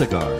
cigar?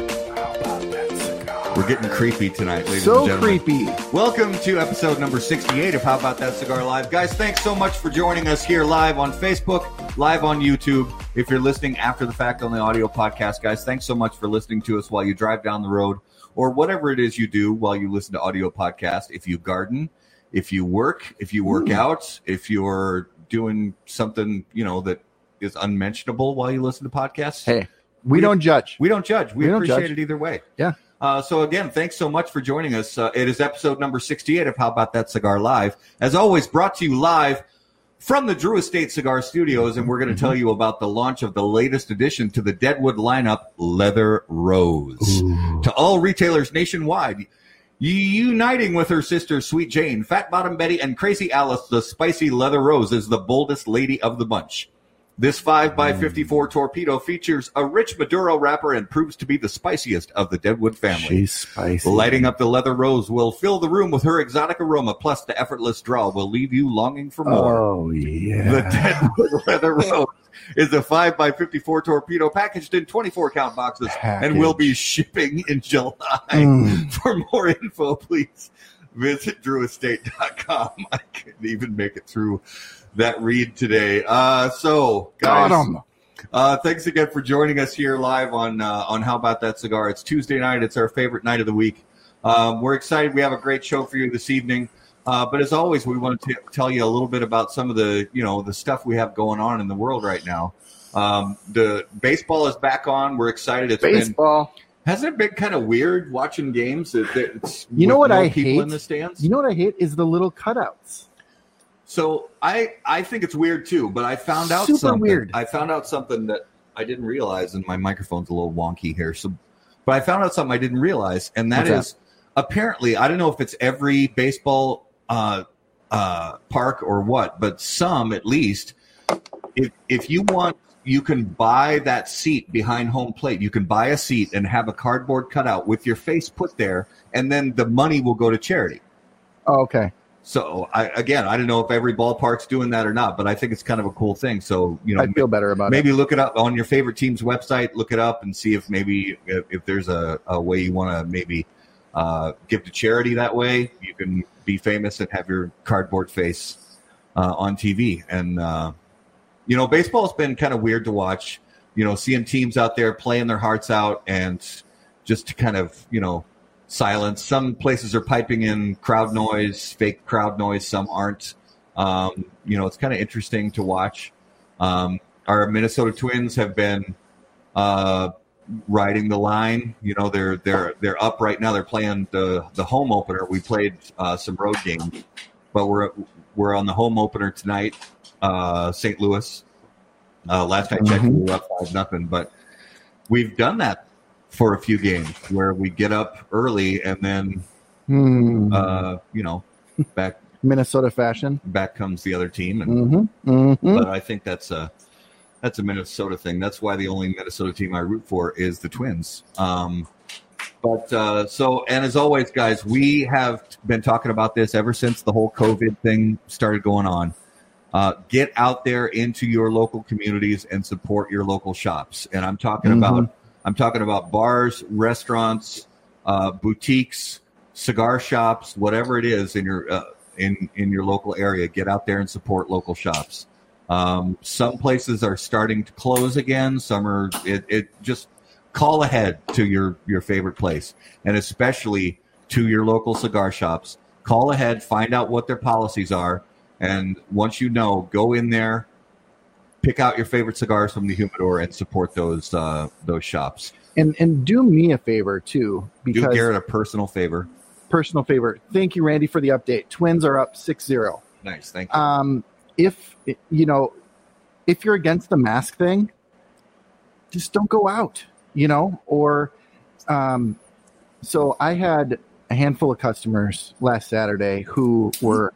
We're getting creepy tonight, ladies So and gentlemen. So creepy. Welcome to episode number 68 of How About That Cigar Live. Guys, thanks so much for joining us here live on Facebook, live on YouTube. If you're listening after the fact on the audio podcast, guys, thanks so much for listening to us while you drive down the road or whatever it is you do while you listen to audio podcast. If you garden, if you work, if you work out, if you're doing something, you know, that is unmentionable while you listen to podcasts. Hey, we don't judge. We don't judge. We, We appreciate judge. it either way. Yeah. Uh, so again, thanks so much for joining us. Uh, it is episode number 68 of How About That Cigar Live. As always, brought to you live from the Drew Estate Cigar Studios, and we're going to tell you about the launch of the latest addition to the Deadwood lineup, Leather Rose. To all retailers nationwide, uniting with her sister Sweet Jane, Fat Bottom Betty, and Crazy Alice, the spicy Leather Rose is the boldest lady of the bunch. This 5x54 torpedo features a rich Maduro wrapper and proves to be the spiciest of the Deadwood family. She's spicy. Lighting up the leather rose will fill the room with her exotic aroma, plus the effortless draw will leave you longing for more. Oh yeah. The. Deadwood Leather Rose is a 5x54 torpedo packaged in 24 count boxes and will be shipping in July. Mm. For more info, please visit drewestate.com. I couldn't even make it through that read today. Uh, so, guys, uh, thanks again for joining us here live on uh, on How About That Cigar. It's Tuesday night. It's our favorite night of the week. Um, we're excited. We have a great show for you this evening. Uh, but as always, we want to tell you a little bit about some of the you know the stuff we have going on in the world right now. Um, the baseball is back on. We're excited. It's been Baseball. hasn't it been kind of weird watching games? That that it's You know what no I hate? in the stands. You know what I hate is the little cutouts. So I I think it's weird too, but I found out Super something. weird. I found out something that I didn't realize, and my microphone's a little wonky here. So, but I found out something I didn't realize, and that What's is apparently I don't know if it's every baseball uh, uh, park or what, but some at least. If if you want, you can buy that seat behind home plate. You can buy a seat and have a cardboard cutout with your face put there, and then the money will go to charity. Oh, okay. So I, again, I don't know if every ballpark's doing that or not, but I think it's kind of a cool thing. So you know, I feel better about it. maybe look it up on your favorite team's website. Look it up and see if maybe if, if there's a, a way you want to maybe uh, give to charity that way. You can be famous and have your cardboard face uh, on TV. And uh, you know, baseball's been kind of weird to watch. You know, seeing teams out there playing their hearts out and just to kind of you know silence. Some places are piping in crowd noise, fake crowd noise. Some aren't. Um, you know, it's kind of interesting to watch. Um, our Minnesota Twins have been uh, riding the line. You know, they're they're they're up right now. They're playing the the home opener. We played uh, some road games, but we're we're on the home opener tonight. Uh, St. Louis. Uh, last I checked, we were up five nothing. But we've done that for a few games where we get up early and then Hmm. uh, you know back Minnesota fashion. back comes the other team and Mm-hmm. Mm-hmm. but I think that's a that's a Minnesota thing. That's why the only Minnesota team I root for is the Twins. Um, but uh, so and as always, guys, we have been talking about this ever since the whole COVID thing started going on. Uh, get out there into your local communities and support your local shops. And I'm talking Mhm. about I'm talking about bars, restaurants, uh, boutiques, cigar shops, whatever it is in your uh, in in your local area. Get out there and support local shops. Um, some places are starting to close again. Some are. It, it just call ahead to your your favorite place, and especially to your local cigar shops. Call ahead, find out what their policies are, and once you know, go in there, pick out your favorite cigars from the humidor, and support those uh, those shops. And and do me a favor too, Do Garrett a personal favor. personal favor. Thank you, Randy, for the update. Twins are up 6-0. Nice, thank you. Um, if you know, if you're against the mask thing, just don't go out. You know, or um, so I had a handful of customers last Saturday who were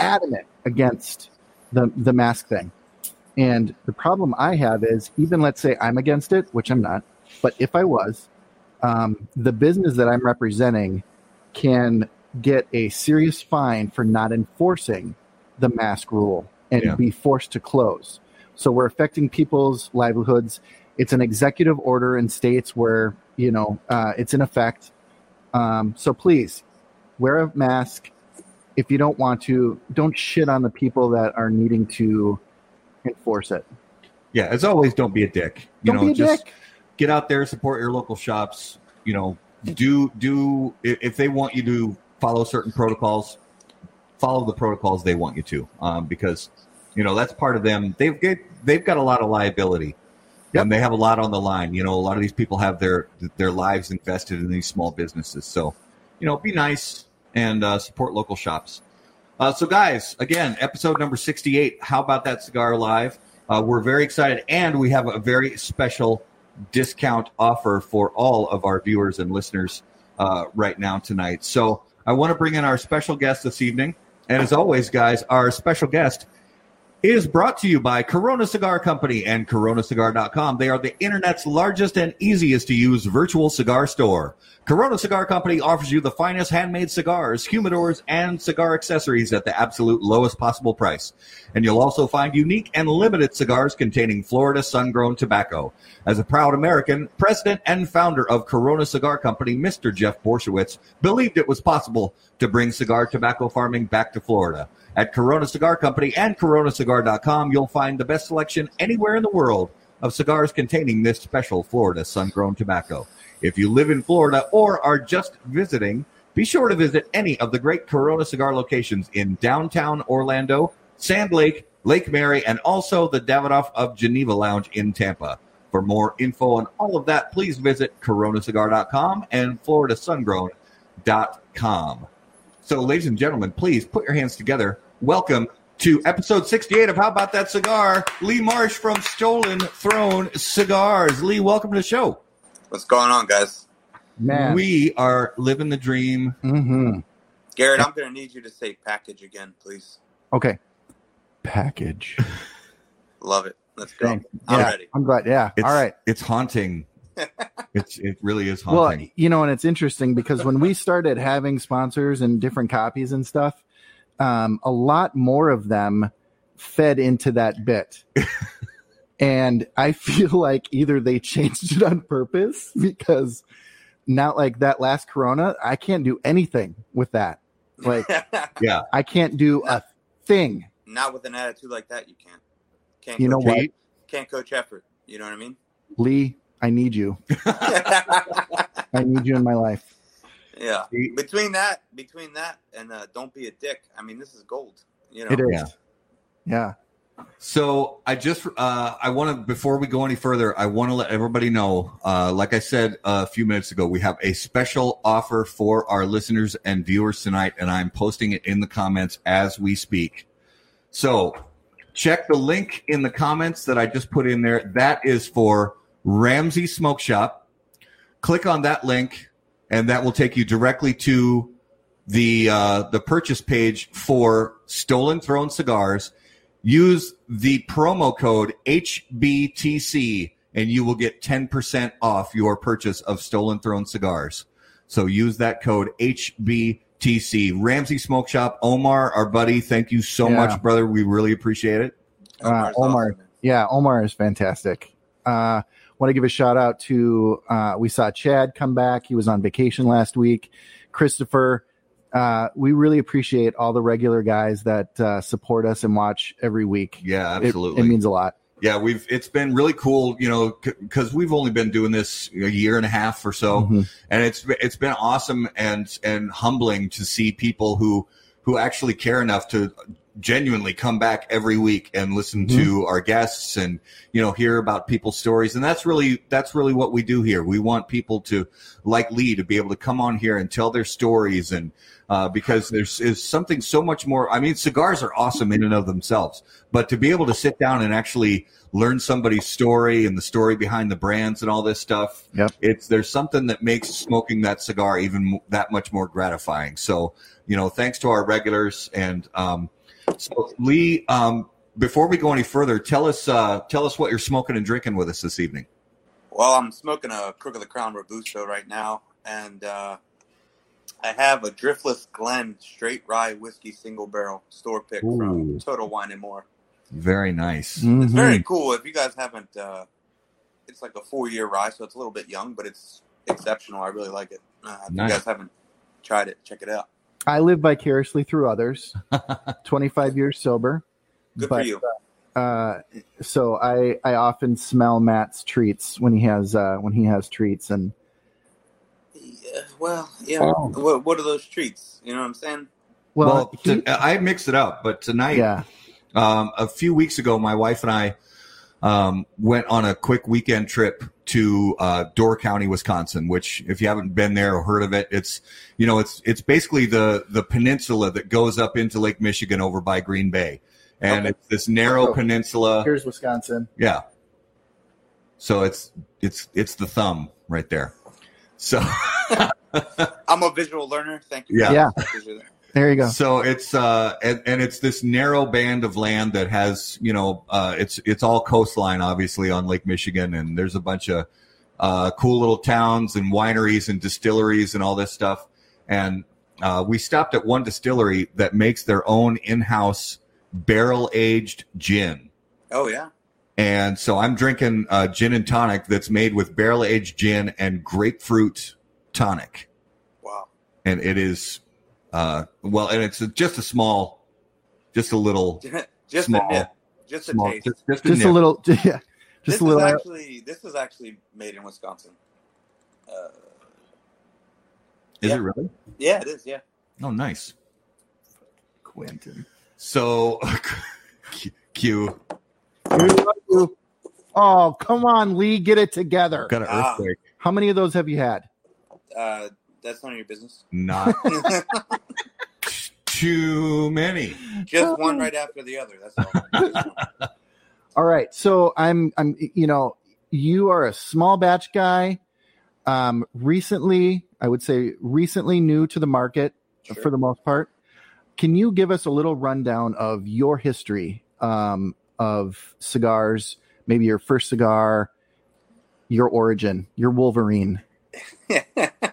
adamant against the the mask thing. And the problem I have is even let's say I'm against it, which I'm not, but if I was, um, the business that I'm representing can get a serious fine for not enforcing the mask rule and Yeah. be forced to close. So we're affecting people's livelihoods. It's an executive order in states where You know, uh, it's in effect. Um, so please wear a mask. If you don't want to, don't shit on the people that are needing to enforce it. Yeah, as always, don't be a dick. You Don't know, be a just dick. get out there, support your local shops. You know, do do if if they want you to follow certain protocols, follow the protocols they want you to, um, because you know that's part of them. They've get, they've got a lot of liability, Yep. and they have a lot on the line. You know, a lot of these people have their their lives invested in these small businesses. So, you know, be nice and uh, support local shops. Uh, so, guys, again, episode number 68. How about that cigar live? Uh, we're very excited, and we have a very special discount offer for all of our viewers and listeners uh, right now tonight. So, I want to bring in our special guest this evening. And as always, guys, our special guest is brought to you by Corona Cigar Company and coronacigar.com. They are the internet's largest and easiest to use virtual cigar store. Corona Cigar Company offers you the finest handmade cigars, humidors, and cigar accessories at the absolute lowest possible price. And you'll also find unique and limited cigars containing Florida sun-grown tobacco. As a proud American, president and founder of Corona Cigar Company, Mr. Jeff Borysiewicz, believed it was possible to bring cigar tobacco farming back to Florida. At Corona Cigar Company and coronacigar.com, you'll find the best selection anywhere in the world of cigars containing this special Florida sun-grown tobacco. If you live in Florida or are just visiting, be sure to visit any of the great Corona cigar locations in downtown Orlando, Sand Lake, Lake Mary, and also the Davidoff of Geneva Lounge in Tampa. For more info on all of that, please visit coronacigar.com and floridasungrown.com. So, ladies and gentlemen, please put your hands together. Welcome to episode 68 of How About That Cigar? Lee Marsh from Stolen Throne Cigars. Lee, welcome to the show. What's going on, guys? Man. We are living the dream. hmm Garrett, I'm going to need you to say package again, please. Okay. Package. Love it. Let's go. Thanks. I'm Yeah, ready. I'm glad. Yeah. It's, All right. It's haunting. it's it really is Well, haunting. you know, and it's interesting because when we started having sponsors and different copies and stuff, um, a lot more of them fed into that bit. and I feel like either they changed it on purpose because not like that last Corona, I can't do anything with that. Like, yeah. I can't do a thing. Not with an attitude like that, you can't. Can't You know what? Pete? Can't coach effort. You know what I mean? Lee, I need you. I need you in my life. Yeah. Between that, between that, and uh, don't be a dick. I mean, this is gold. You know. It is. Yeah. Yeah. So I just uh, I want to before we go any further, I want to let everybody know. Uh, like I said a few minutes ago, we have a special offer for our listeners and viewers tonight, and I'm posting it in the comments as we speak. So check the link in the comments that I just put in there. That is for Ramsey Smoke Shop. Click on that link, and that will take you directly to the uh, the purchase page for Stolen Throne cigars. Use the promo code HBTC, and you will get ten percent off your purchase of Stolen Throne cigars. So use that code HBTC. Ramsey Smoke Shop, Omar, our buddy. Thank you so Yeah. much, brother. We really appreciate it. Uh, Omar. awesome. Yeah, Omar is fantastic. Uh, want to give a shout out to uh, we saw Chad come back. He was on vacation last week. Christopher, uh, we really appreciate all the regular guys that uh, support us and watch every week. Yeah, absolutely. it, means a lot. yeah, we've it's been really cool, you know, because we've only been doing this a year and a half or so. Mhm. and it's it's been awesome and and humbling to see people who who actually care enough to genuinely come back every week and listen to our guests and you know hear about people's stories and that's really that's really what we do here we want people to like lee to be able to come on here and tell their stories and uh, because there's is something so much more i mean cigars are awesome in and of themselves but to be able to sit down and actually learn somebody's story and the story behind the brands and all this stuff Yep. it's there's something that makes smoking that cigar even that much more gratifying. So, you know, thanks to our regulars and um, so Lee. Um, before we go any further, tell us uh, tell us what you're smoking and drinking with us this evening. Well, I'm smoking a Crook of the Crown Robusto right now, and uh, I have a Driftless Glen straight rye whiskey single barrel store pick Ooh. from Total Wine and More. Very nice. It's Mhm. very cool. If you guys haven't, uh, it's like a four year rye, so it's a little bit young, but it's exceptional. I really like it. Uh, if Nice. you guys haven't tried it, check it out. I live vicariously through others. 25 years sober. Good But, for you. Uh, so I, I often smell Matt's treats when he has uh, when he has treats and Yeah, well, yeah. Oh. What, what are those treats? You know what I'm saying? well, well, he- to- I mixed it up, but tonight, yeah um, a few weeks ago, my wife and I um, went on a quick weekend trip to uh, Door County, Wisconsin. Which, if you haven't been there or heard of it, it's you know it's it's basically the the peninsula that goes up into Lake Michigan over by Green Bay, and Okay. it's this narrow Oh. peninsula. here's Wisconsin. Yeah. So it's it's it's the thumb right there. So I'm a visual learner. Thank you. Yeah. Yeah. Thank you. There you go. So it's uh and, and it's this narrow band of land that has you know uh it's it's all coastline obviously on Lake Michigan and there's a bunch of uh cool little towns and wineries and distilleries and all this stuff and uh, we stopped at one distillery that makes their own in-house barrel aged gin Oh yeah. and so I'm drinking uh, gin and tonic that's made with barrel aged gin and grapefruit tonic Wow. and it is uh well and it's just a small just a little just Small. a nip. Just a small taste. just, just, Just a little yeah. this Just a little is actually this is actually made in Wisconsin. Uh, is yeah. it really yeah, it is. Yeah. oh nice Quentin. so q Oh, come on, Lee, get it together. got an Ah. earthquake How many of those have you had? Uh, that's none of your business. not too many Just one right after the other. That's all. All right. So I'm I'm you know, you are a small batch guy. Um recently, I would say recently new to the market Sure. for the most part. Can you give us a little rundown of your history um of cigars, maybe your first cigar, your origin, your Wolverine?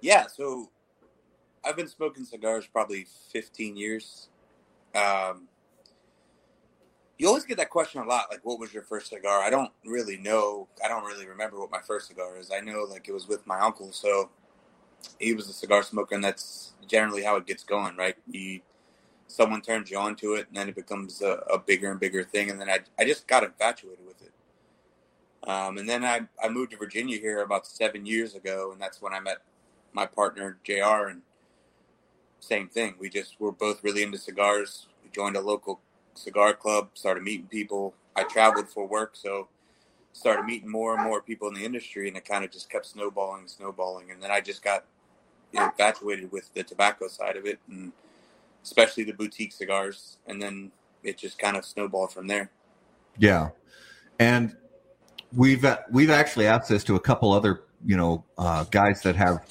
yeah, so I've been smoking cigars probably 15 years. Um, you always get that question a lot, like, what was your first cigar? I don't really know. I don't really remember what my first cigar is. I know, like, it was with my uncle, so he was a cigar smoker, and that's generally how it gets going, right? You, someone turns you on to it, and then it becomes a, a bigger and bigger thing, and then I, I just got infatuated with it. Um, and then I, I moved to Virginia here about seven years ago, and that's when I met my partner JR, and same thing. We just were both really into cigars. We joined a local cigar club, started meeting people. I traveled for work, so started meeting more and more people in the industry, and it kind of just kept snowballing, snowballing. And then I just got you know, infatuated with the tobacco side of it, and especially the boutique cigars. And then it just kind of snowballed from there. yeah and we've we've actually asked this to a couple other you know uh, guys that have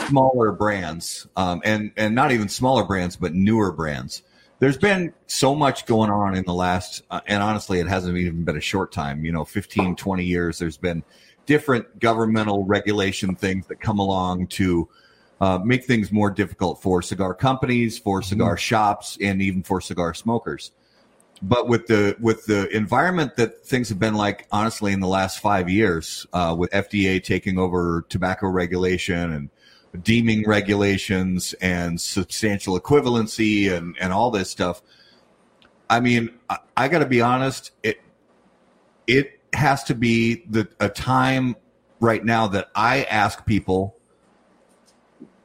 smaller brands um, and and not even smaller brands but newer brands. There's been so much going on in the last uh, and honestly it hasn't even been a short time you know 15 20 years. There's been different governmental regulation things that come along to uh, make things more difficult for cigar companies for cigar shops and even for cigar smokers. But with the with the environment that things have been like honestly in the last five years uh, with fda taking over tobacco regulation and deeming regulations and substantial equivalency and, and all this stuff. I mean i, I got to be honest it it has to be the a time right now that i ask people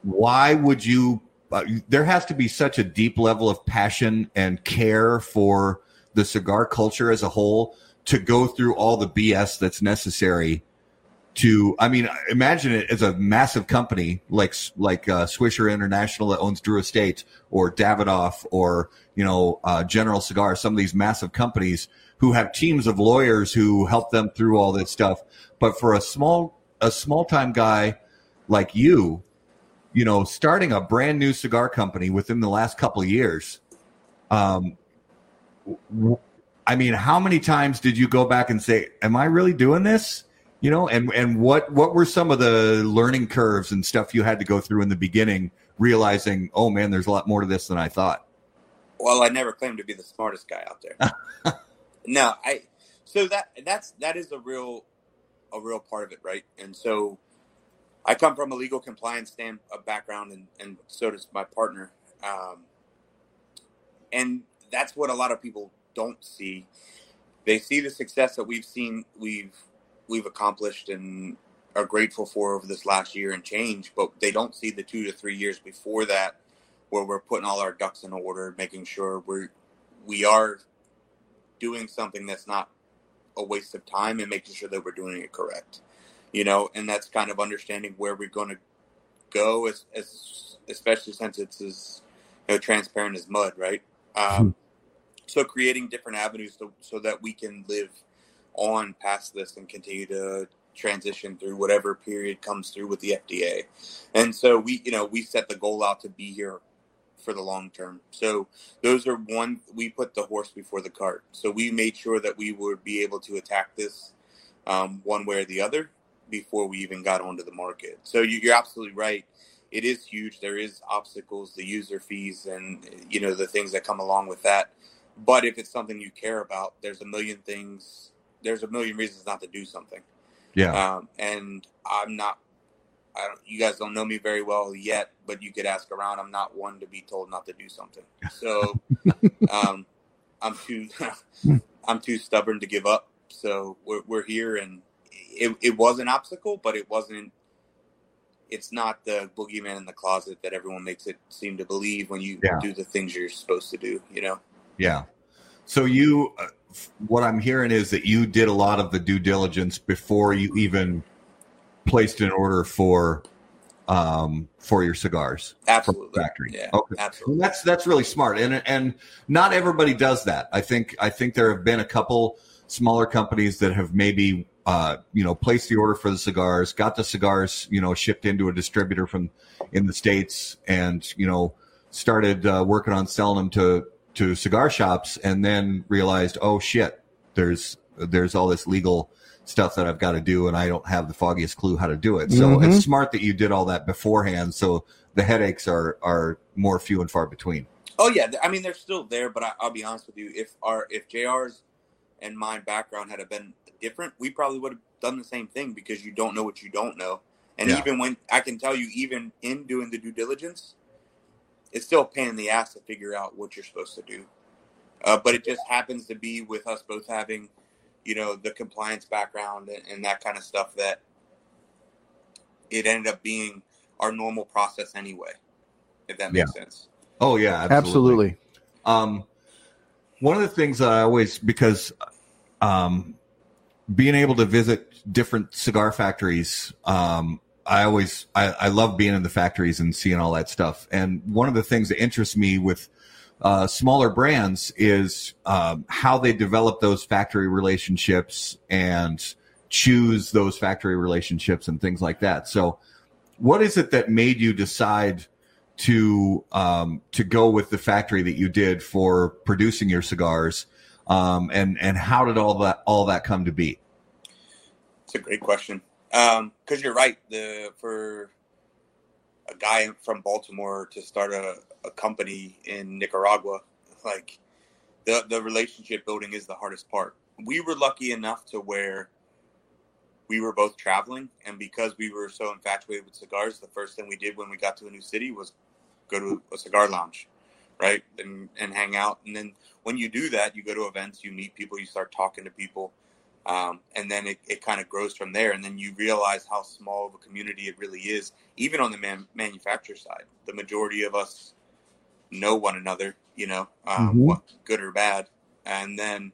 why would you uh, there has to be such a deep level of passion and care for the cigar culture as a whole to go through all the BS that's necessary to I mean imagine it as a massive company like like uh, Swisher International that owns Drew Estate or Davidoff or you know uh, General Cigar some of these massive companies who have teams of lawyers who help them through all this stuff but for a small a small time guy like you you know, starting a brand new cigar company within the last couple of years. Um, I mean, how many times did you go back and say, "Am I really doing this?" You know, and and what what were some of the learning curves and stuff you had to go through in the beginning, realizing, "Oh man, there's a lot more to this than I thought." Well, I never claimed to be the smartest guy out there. no, I. So that that's that is a real, a real part of it, right? And so I come from a legal compliance stand a background, and, and so does my partner. Um, and that's what a lot of people don't see. They see the success that we've seen, we've we've accomplished, and are grateful for over this last year and change, but they don't see the two to three years before that, where we're putting all our ducks in order, making sure we're we are doing something that's not a waste of time, and making sure that we're doing it correct. You know, and that's kind of understanding where we're going to go, as, as especially since it's as you know, transparent as mud, right? Um, hmm. So creating different avenues to, so that we can live on past this and continue to transition through whatever period comes through with the FDA. And so we, you know, we set the goal out to be here for the long term. So those are one we put the horse before the cart. So we made sure that we would be able to attack this um, one way or the other before we even got onto the market. So you, are absolutely right. It is huge. There is obstacles, the user fees, and you know the things that come along with that. But if it's something you care about, there's a million things. There's a million reasons not to do something. Yeah. Um, and I'm not. I don't. You guys don't know me very well yet, but you could ask around. I'm not one to be told not to do something. So, um, I'm too. I'm too stubborn to give up. So we're we're here, and it it was an obstacle, but it wasn't. It's not the boogeyman in the closet that everyone makes it seem to believe when you yeah. do the things you're supposed to do. You know. Yeah. So you, uh, what I'm hearing is that you did a lot of the due diligence before you even placed an order for um, for your cigars. Absolutely, factory. Yeah, okay, absolutely. that's that's really smart, and and not everybody does that. I think I think there have been a couple smaller companies that have maybe uh, you know placed the order for the cigars, got the cigars you know shipped into a distributor from in the states, and you know started uh, working on selling them to to cigar shops and then realized, oh shit, there's there's all this legal stuff that I've got to do, and I don't have the foggiest clue how to do it. So mm-hmm. it's smart that you did all that beforehand, so the headaches are are more few and far between. Oh yeah, I mean they're still there, but I, will be honest with you, if our if Jr's and my background had been different, we probably would have done the same thing because you don't know what you don't know. And yeah. even when I can tell you, even in doing the due diligence, it's still a pain in the ass to figure out what you're supposed to do. Uh, but it just happens to be with us both having, you know, the compliance background and, and that kind of stuff that it ended up being our normal process anyway, if that makes yeah. sense. Oh yeah, absolutely. absolutely. Um, one of the things that I always because um, being able to visit different cigar factories um, I always I, I love being in the factories and seeing all that stuff. And one of the things that interests me with uh, smaller brands is um, how they develop those factory relationships and choose those factory relationships and things like that. So, what is it that made you decide to um, to go with the factory that you did for producing your cigars? Um, and and how did all that all that come to be? It's a great question. Um, because you're right. The for a guy from Baltimore to start a, a company in Nicaragua, like the the relationship building is the hardest part. We were lucky enough to where we were both traveling, and because we were so infatuated with cigars, the first thing we did when we got to a new city was go to a cigar lounge, right, and and hang out. And then when you do that, you go to events, you meet people, you start talking to people um, and then it, it kind of grows from there. And then you realize how small of a community it really is, even on the man, manufacturer side. The majority of us know one another, you know, um, mm-hmm. what, good or bad. And then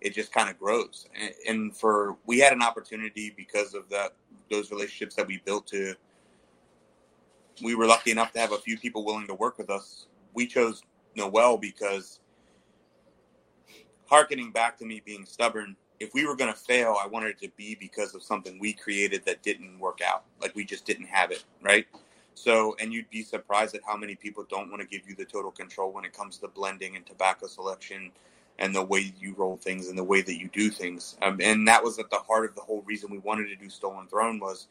it just kind of grows. And, and for we had an opportunity because of that those relationships that we built to. We were lucky enough to have a few people willing to work with us. We chose Noel because, harkening back to me being stubborn, if we were going to fail, I wanted it to be because of something we created that didn't work out. Like we just didn't have it, right? So, and you'd be surprised at how many people don't want to give you the total control when it comes to blending and tobacco selection and the way you roll things and the way that you do things. Um, and that was at the heart of the whole reason we wanted to do Stolen Throne was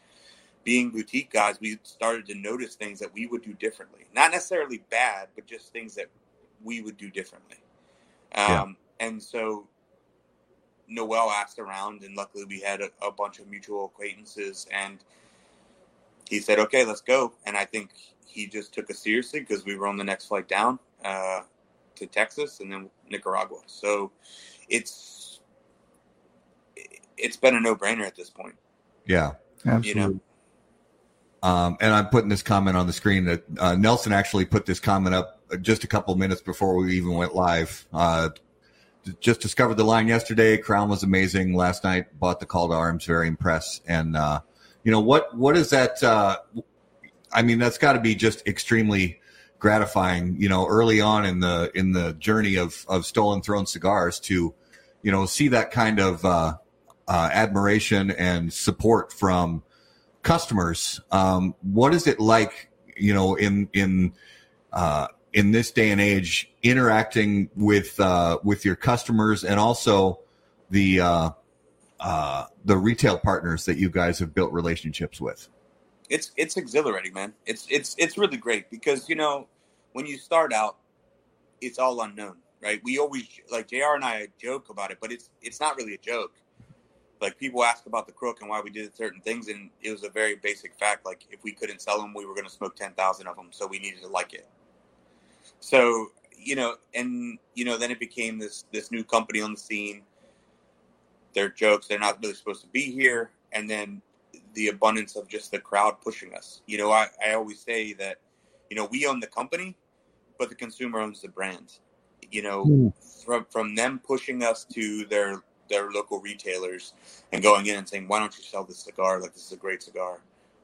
being boutique guys. We started to notice things that we would do differently, not necessarily bad, but just things that we would do differently. Um, yeah. And so Noel asked around, and luckily we had a, a bunch of mutual acquaintances. And he said, "Okay, let's go." And I think he just took us seriously because we were on the next flight down uh, to Texas and then Nicaragua. So it's it's been a no brainer at this point. Yeah, absolutely. You know, Um, and I'm putting this comment on the screen that uh, Nelson actually put this comment up just a couple minutes before we even went live. Uh, just discovered the line yesterday. Crown was amazing last night. Bought the call to arms. Very impressed. And uh, you know what? What is that? Uh, I mean, that's got to be just extremely gratifying. You know, early on in the in the journey of of Stolen Throne cigars to, you know, see that kind of uh, uh, admiration and support from customers. Um, what is it like, you know, in in uh, in this day and age, interacting with uh, with your customers and also the uh, uh, the retail partners that you guys have built relationships with? it's it's exhilarating, man. It's it's it's really great because you know when you start out, it's all unknown, right? We always like Jr. and I joke about it, but it's it's not really a joke. Like people ask about the crook and why we did certain things, and it was a very basic fact. Like if we couldn't sell them, we were going to smoke ten thousand of them, so we needed to like it. So you know, and you know, then it became this this new company on the scene. They're jokes. They're not really supposed to be here, and then the abundance of just the crowd pushing us. You know, I, I always say that, you know, we own the company, but the consumer owns the brand. You know, Mm. from from them pushing us to their their local retailers and going in and saying, "Why don't you sell this cigar? Like this is a great cigar."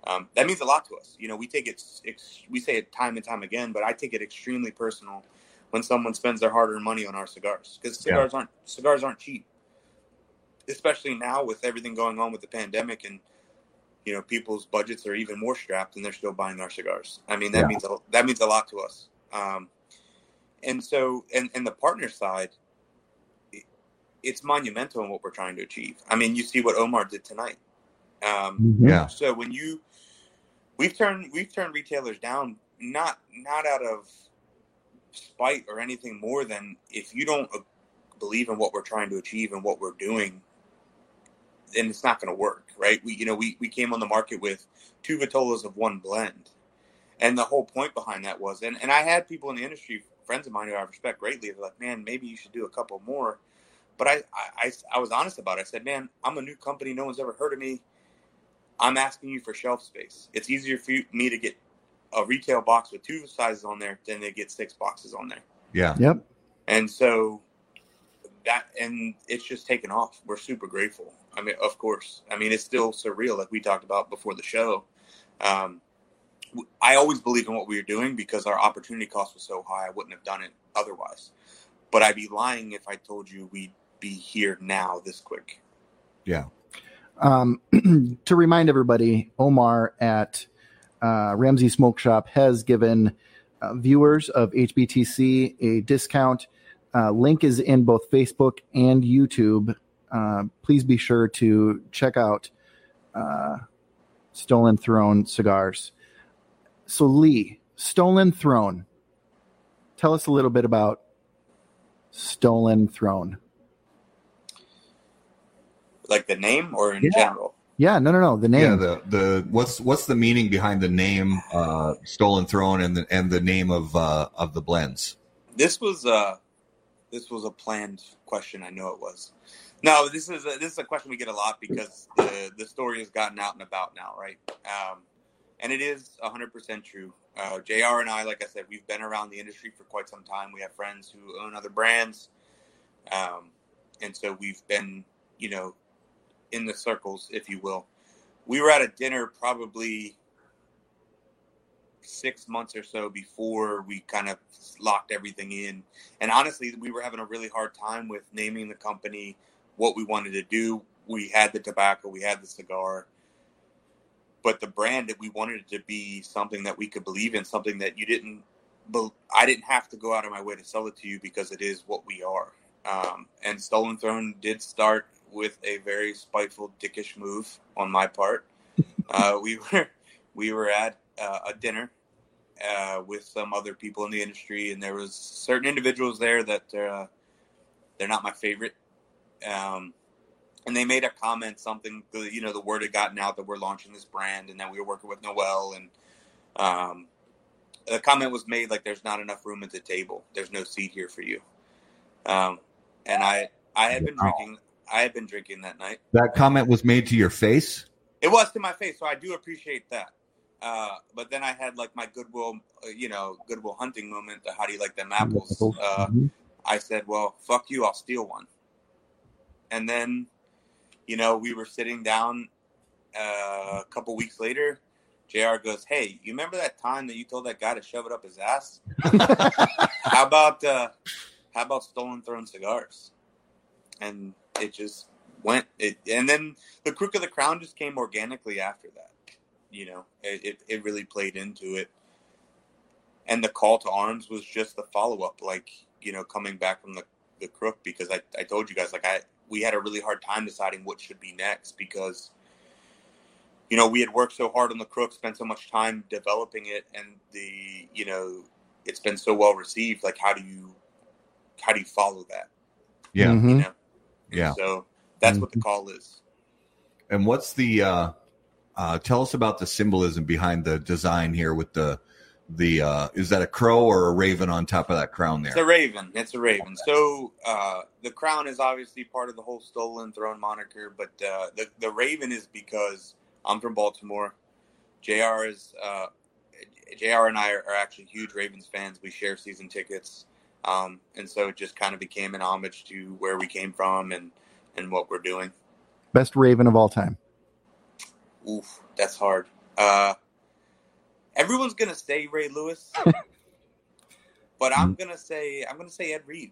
Um, that means a lot to us. You know, we take it. Ex- we say it time and time again, but I take it extremely personal when someone spends their hard-earned money on our cigars because Yeah. cigars aren't cigars aren't cheap, especially now with everything going on with the pandemic and you know people's budgets are even more strapped and they're still buying our cigars. I mean that Yeah. means a, that means a lot to us. Um, and so, and and the partner side, it- it's monumental in what we're trying to achieve. I mean, you see what Omar did tonight. Um, Mhm. Yeah, so when you we've turned we've turned retailers down not not out of spite or anything more than if you don't uh, believe in what we're trying to achieve and what we're doing then it's not going to work right we you know we, we came on the market with two vitolas of one blend and the whole point behind that was and, and i had people in the industry friends of mine who i respect greatly they're like man maybe you should do a couple more but I, I, I, I was honest about it. I said, man, I'm a new company. No one's ever heard of me. I'm asking you for shelf space. It's easier for you, me to get a retail box with two sizes on there than to get six boxes on there. yeah, Yep. And so that, and it's just taken off. We're super grateful. I mean, of course. I mean, it's still surreal, like we talked about before the show. Um, w- I always believe in what we were doing because our opportunity cost was so high. I wouldn't have done it otherwise. But I'd be lying if I told you we'd be here now this quick. yeah. Um, to remind everybody, Omar at uh, Ramsey Smoke Shop has given uh, viewers of HBTC a discount. Uh, link is in both Facebook and YouTube. Uh, please be sure to check out uh, Stolen Throne cigars. So, Lee, Stolen Throne. Tell us a little bit about Stolen Throne. Like the name or in Yeah. general? Yeah, no, no, no. The name. Yeah, the the what's what's the meaning behind the name uh, Stolen Throne and the and the name of uh, of the blends? This was uh this was a planned question. I know it was. No, this is a, this is a question we get a lot because the the story has gotten out and about now, right? Um, and it is 100% true. Uh, Jr. and I, like I said, we've been around the industry for quite some time. We have friends who own other brands, um, and so we've been, you know, in the circles, if you will. We were at a dinner probably six months or so before we kind of locked everything in. And honestly, we were having a really hard time with naming the company, what we wanted to do. We had the tobacco, we had the cigar, but the brand that we wanted it to be something that we could believe in, something that you didn't. I didn't have to go out of my way to sell it to you because it is what we are. Um, and Stolen Throne did start with a very spiteful, dickish move on my part. uh, we were we were at uh, a dinner uh, with some other people in the industry, and there was certain individuals there that uh, they're not my favorite. Um, and they made a comment, something you know, the word had gotten out that we're launching this brand and that we were working with Noel, and um, the comment was made like, "There's not enough room at the table. There's no seat here for you." Um, and I, I had been drinking. I had been drinking that night. That comment was made to your face. It was to my face, so I do appreciate that. Uh, but then I had like my goodwill, uh, you know, goodwill hunting moment. The how do you like them apples? Uh, Mhm. I said, "Well, fuck you, I'll steal one." And then, you know, we were sitting down uh, a couple weeks later. Jr. goes, "Hey, you remember that time that you told that guy to shove it up his ass? how about uh, how about Stolen Throne cigars?" And it just went. It, and then the crook of the crown just came organically after that. You know, it, it, it really played into it. And the call to arms was just the follow up, like, you know, coming back from the, the crook because I, I told you guys, like, I we had a really hard time deciding what should be next because, you know, we had worked so hard on the crook, spent so much time developing it, and the, you know, it's been so well received. Like, how do you, how do you follow that? Yeah. Mhm. You know? Yeah. So that's what the call is. And what's the uh uh tell us about the symbolism behind the design here with the the uh is that a crow or a raven on top of that crown there? It's a raven. It's a raven. So uh, the crown is obviously part of the whole stolen throne moniker, but uh, the the raven is because I'm from Baltimore. Jr. is uh, Jr. and I are, are actually huge Ravens fans. We share season tickets, um, and so it just kind of became an homage to where we came from and and what we're doing. Best Raven of all time. Oof, that's hard. Uh, everyone's gonna say Ray Lewis, but I'm gonna say I'm gonna say Ed Reed.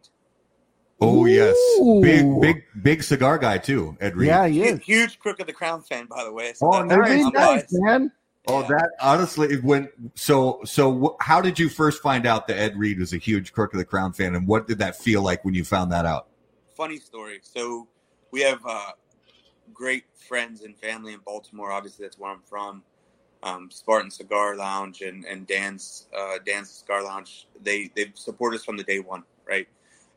oh yes. Ooh. Big big big cigar guy too, Ed Reed. Yeah, he is. Huge Crook of the Crown fan, by the way. Oh, that's- nice. Nice, man. Oh, that honestly, when so so, how did you first find out that Ed Reed was a huge Crook of the Crown fan, and what did that feel like when you found that out? funny story. So we have uh, great friends and family in Baltimore. Obviously, that's where I'm from. Um, Spartan Cigar Lounge and and Dan's uh, Dan's Cigar Lounge. They they've supported us from the day one, right?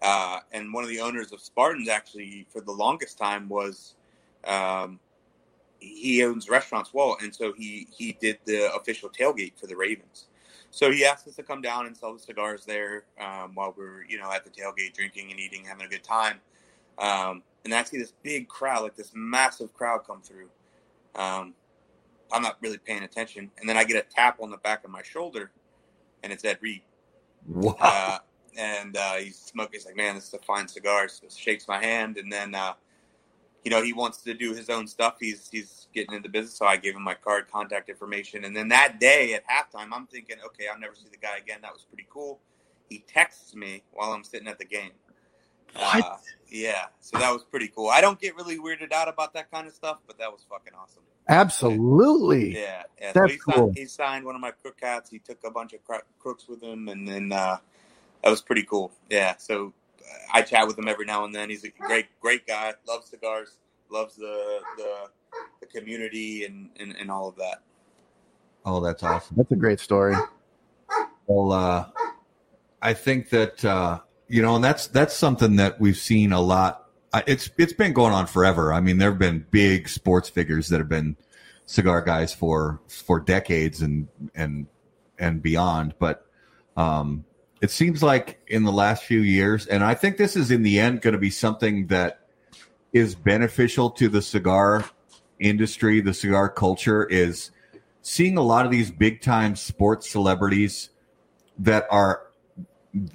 Uh, and one of the owners of Spartans actually for the longest time was. Um, he owns restaurants well, and so he he did the official tailgate for the Ravens. So he asked us to come down and sell the cigars there um, while we are you know, at the tailgate, drinking and eating, having a good time. Um, and I see this big crowd, like this massive crowd, come through. Um, I'm not really paying attention, and then I get a tap on the back of my shoulder, and it's Ed Reed. Wow. Uh, and uh, he's smoking. He's like, "Man, this is a fine cigar." So shakes my hand, and then uh, you know he wants to do his own stuff. He's he's getting into business, so I gave him my card, contact information, and then that day at halftime, I'm thinking, "Okay, I'll never see the guy again." That was pretty cool. He texts me while I'm sitting at the game. What? Uh, yeah, so that was pretty cool. I don't get really weirded out about that kind of stuff, but that was fucking awesome. Absolutely. Yeah, yeah. So That's he, signed, cool. he signed one of my crook hats. He took a bunch of cro- crooks with him, and then uh, that was pretty cool. Yeah, so I chat with him every now and then. He's a great, great guy. Loves cigars. Loves the the, the community and, and and all of that. oh, that's awesome. That's a great story. Well, uh, I think that uh, you know, and that's that's something that we've seen a lot. It's it's been going on forever. I mean, there have been big sports figures that have been cigar guys for for decades and and and beyond. But um, it seems like in the last few years, and I think this is in the end going to be something that is beneficial to the cigar industry, the cigar culture, is seeing a lot of these big time sports celebrities that are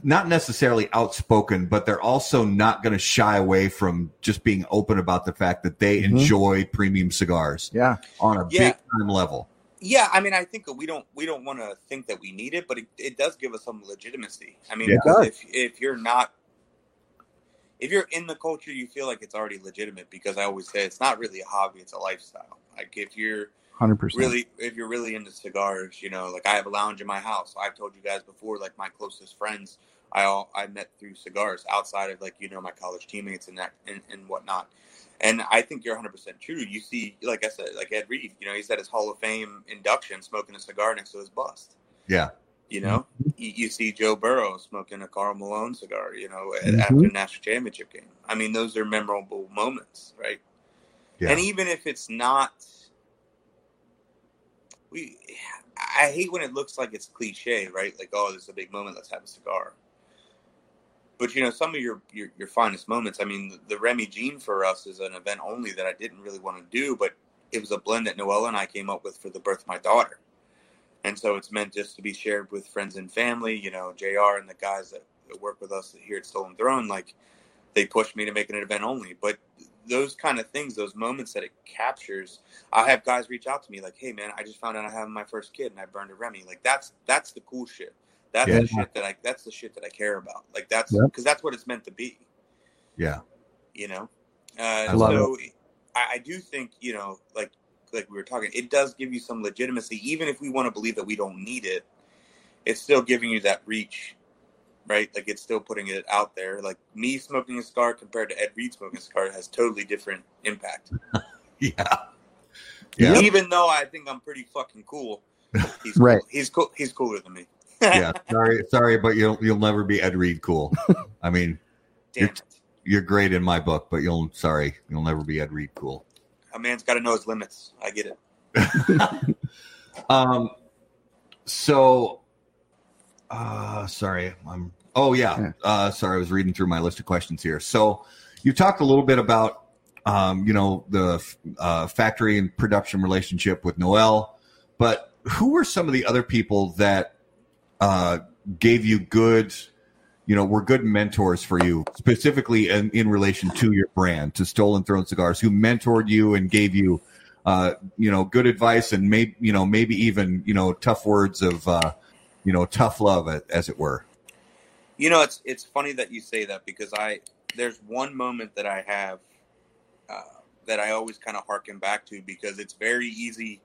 not necessarily outspoken, but they're also not going to shy away from just being open about the fact that they Mhm. enjoy premium cigars Yeah. on a Yeah. big time level. Yeah, I mean, I think we don't we don't want to think that we need it, but it, it does give us some legitimacy. I mean. If if you're not if you're in the culture, you feel like it's already legitimate because I always say it's not really a hobby; it's a lifestyle. Like if you're 100%. really if you're really into cigars you know like i have a lounge in my house i've told you guys before like my closest friends i all i met through cigars outside of like you know my college teammates and that and, and whatnot and i think you're 100% true you see like i said like ed reed you know he's at his hall of fame induction smoking a cigar next to his bust Yeah. you know you, you see joe burrow smoking a carl malone cigar you know Mhm. after a national championship game i mean those are memorable moments right Yeah. And even if it's not, we, I hate when it looks like it's cliche, right? Like, oh, this is a big moment. Let's have a cigar. But you know, some of your your, your finest moments. I mean, the, the Remy Jean for us is an event only that I didn't really want to do, but it was a blend that Noella and I came up with for the birth of my daughter. And so it's meant just to be shared with friends and family. You know, JR and the guys that, work with us here at Stolen Throne, like they pushed me to make it an event only. But those kind of things, those moments that it captures, I have guys reach out to me like, "Hey, man, I just found out I have my first kid and I burned a Remy." Like that's that's the cool shit. That's Yeah. the shit that I that's the shit that I care about. Like that's Yep. because that's what it's meant to be Yeah. you know. Uh, love so I, I do think you know, like like we were talking, it does give you some legitimacy, even if we want to believe that we don't need it. It's still giving you that reach, right? Like it's still putting it out there. Like me smoking a cigar compared to Ed Reed smoking a cigar has totally different impact. Yeah. Yeah. Even though I think I'm pretty fucking cool, he's Right. Cool. He's cool. He's cooler than me. Yeah. Sorry, sorry, but you'll you'll never be Ed Reed cool. I mean, Damn it. you're great in my book, but you'll sorry, you'll never be Ed Reed cool. A man's got to know his limits. I get it. Um so uh sorry, I'm oh yeah. Yeah. Uh sorry, I was reading through my list of questions here. So you talked a little bit about um, you know, the uh, factory and production relationship with Noel, but who were some of the other people that uh gave you good you know, were good mentors for you, specifically in, in relation to your brand, to Stolen Throne Cigars, who mentored you and gave you, uh, you know, good advice and maybe, you know, maybe even, you know, tough words of, uh, you know, tough love, as it were. You know, it's it's funny that you say that because I there's one moment that I have uh, that I always kind of harken back to because it's very easy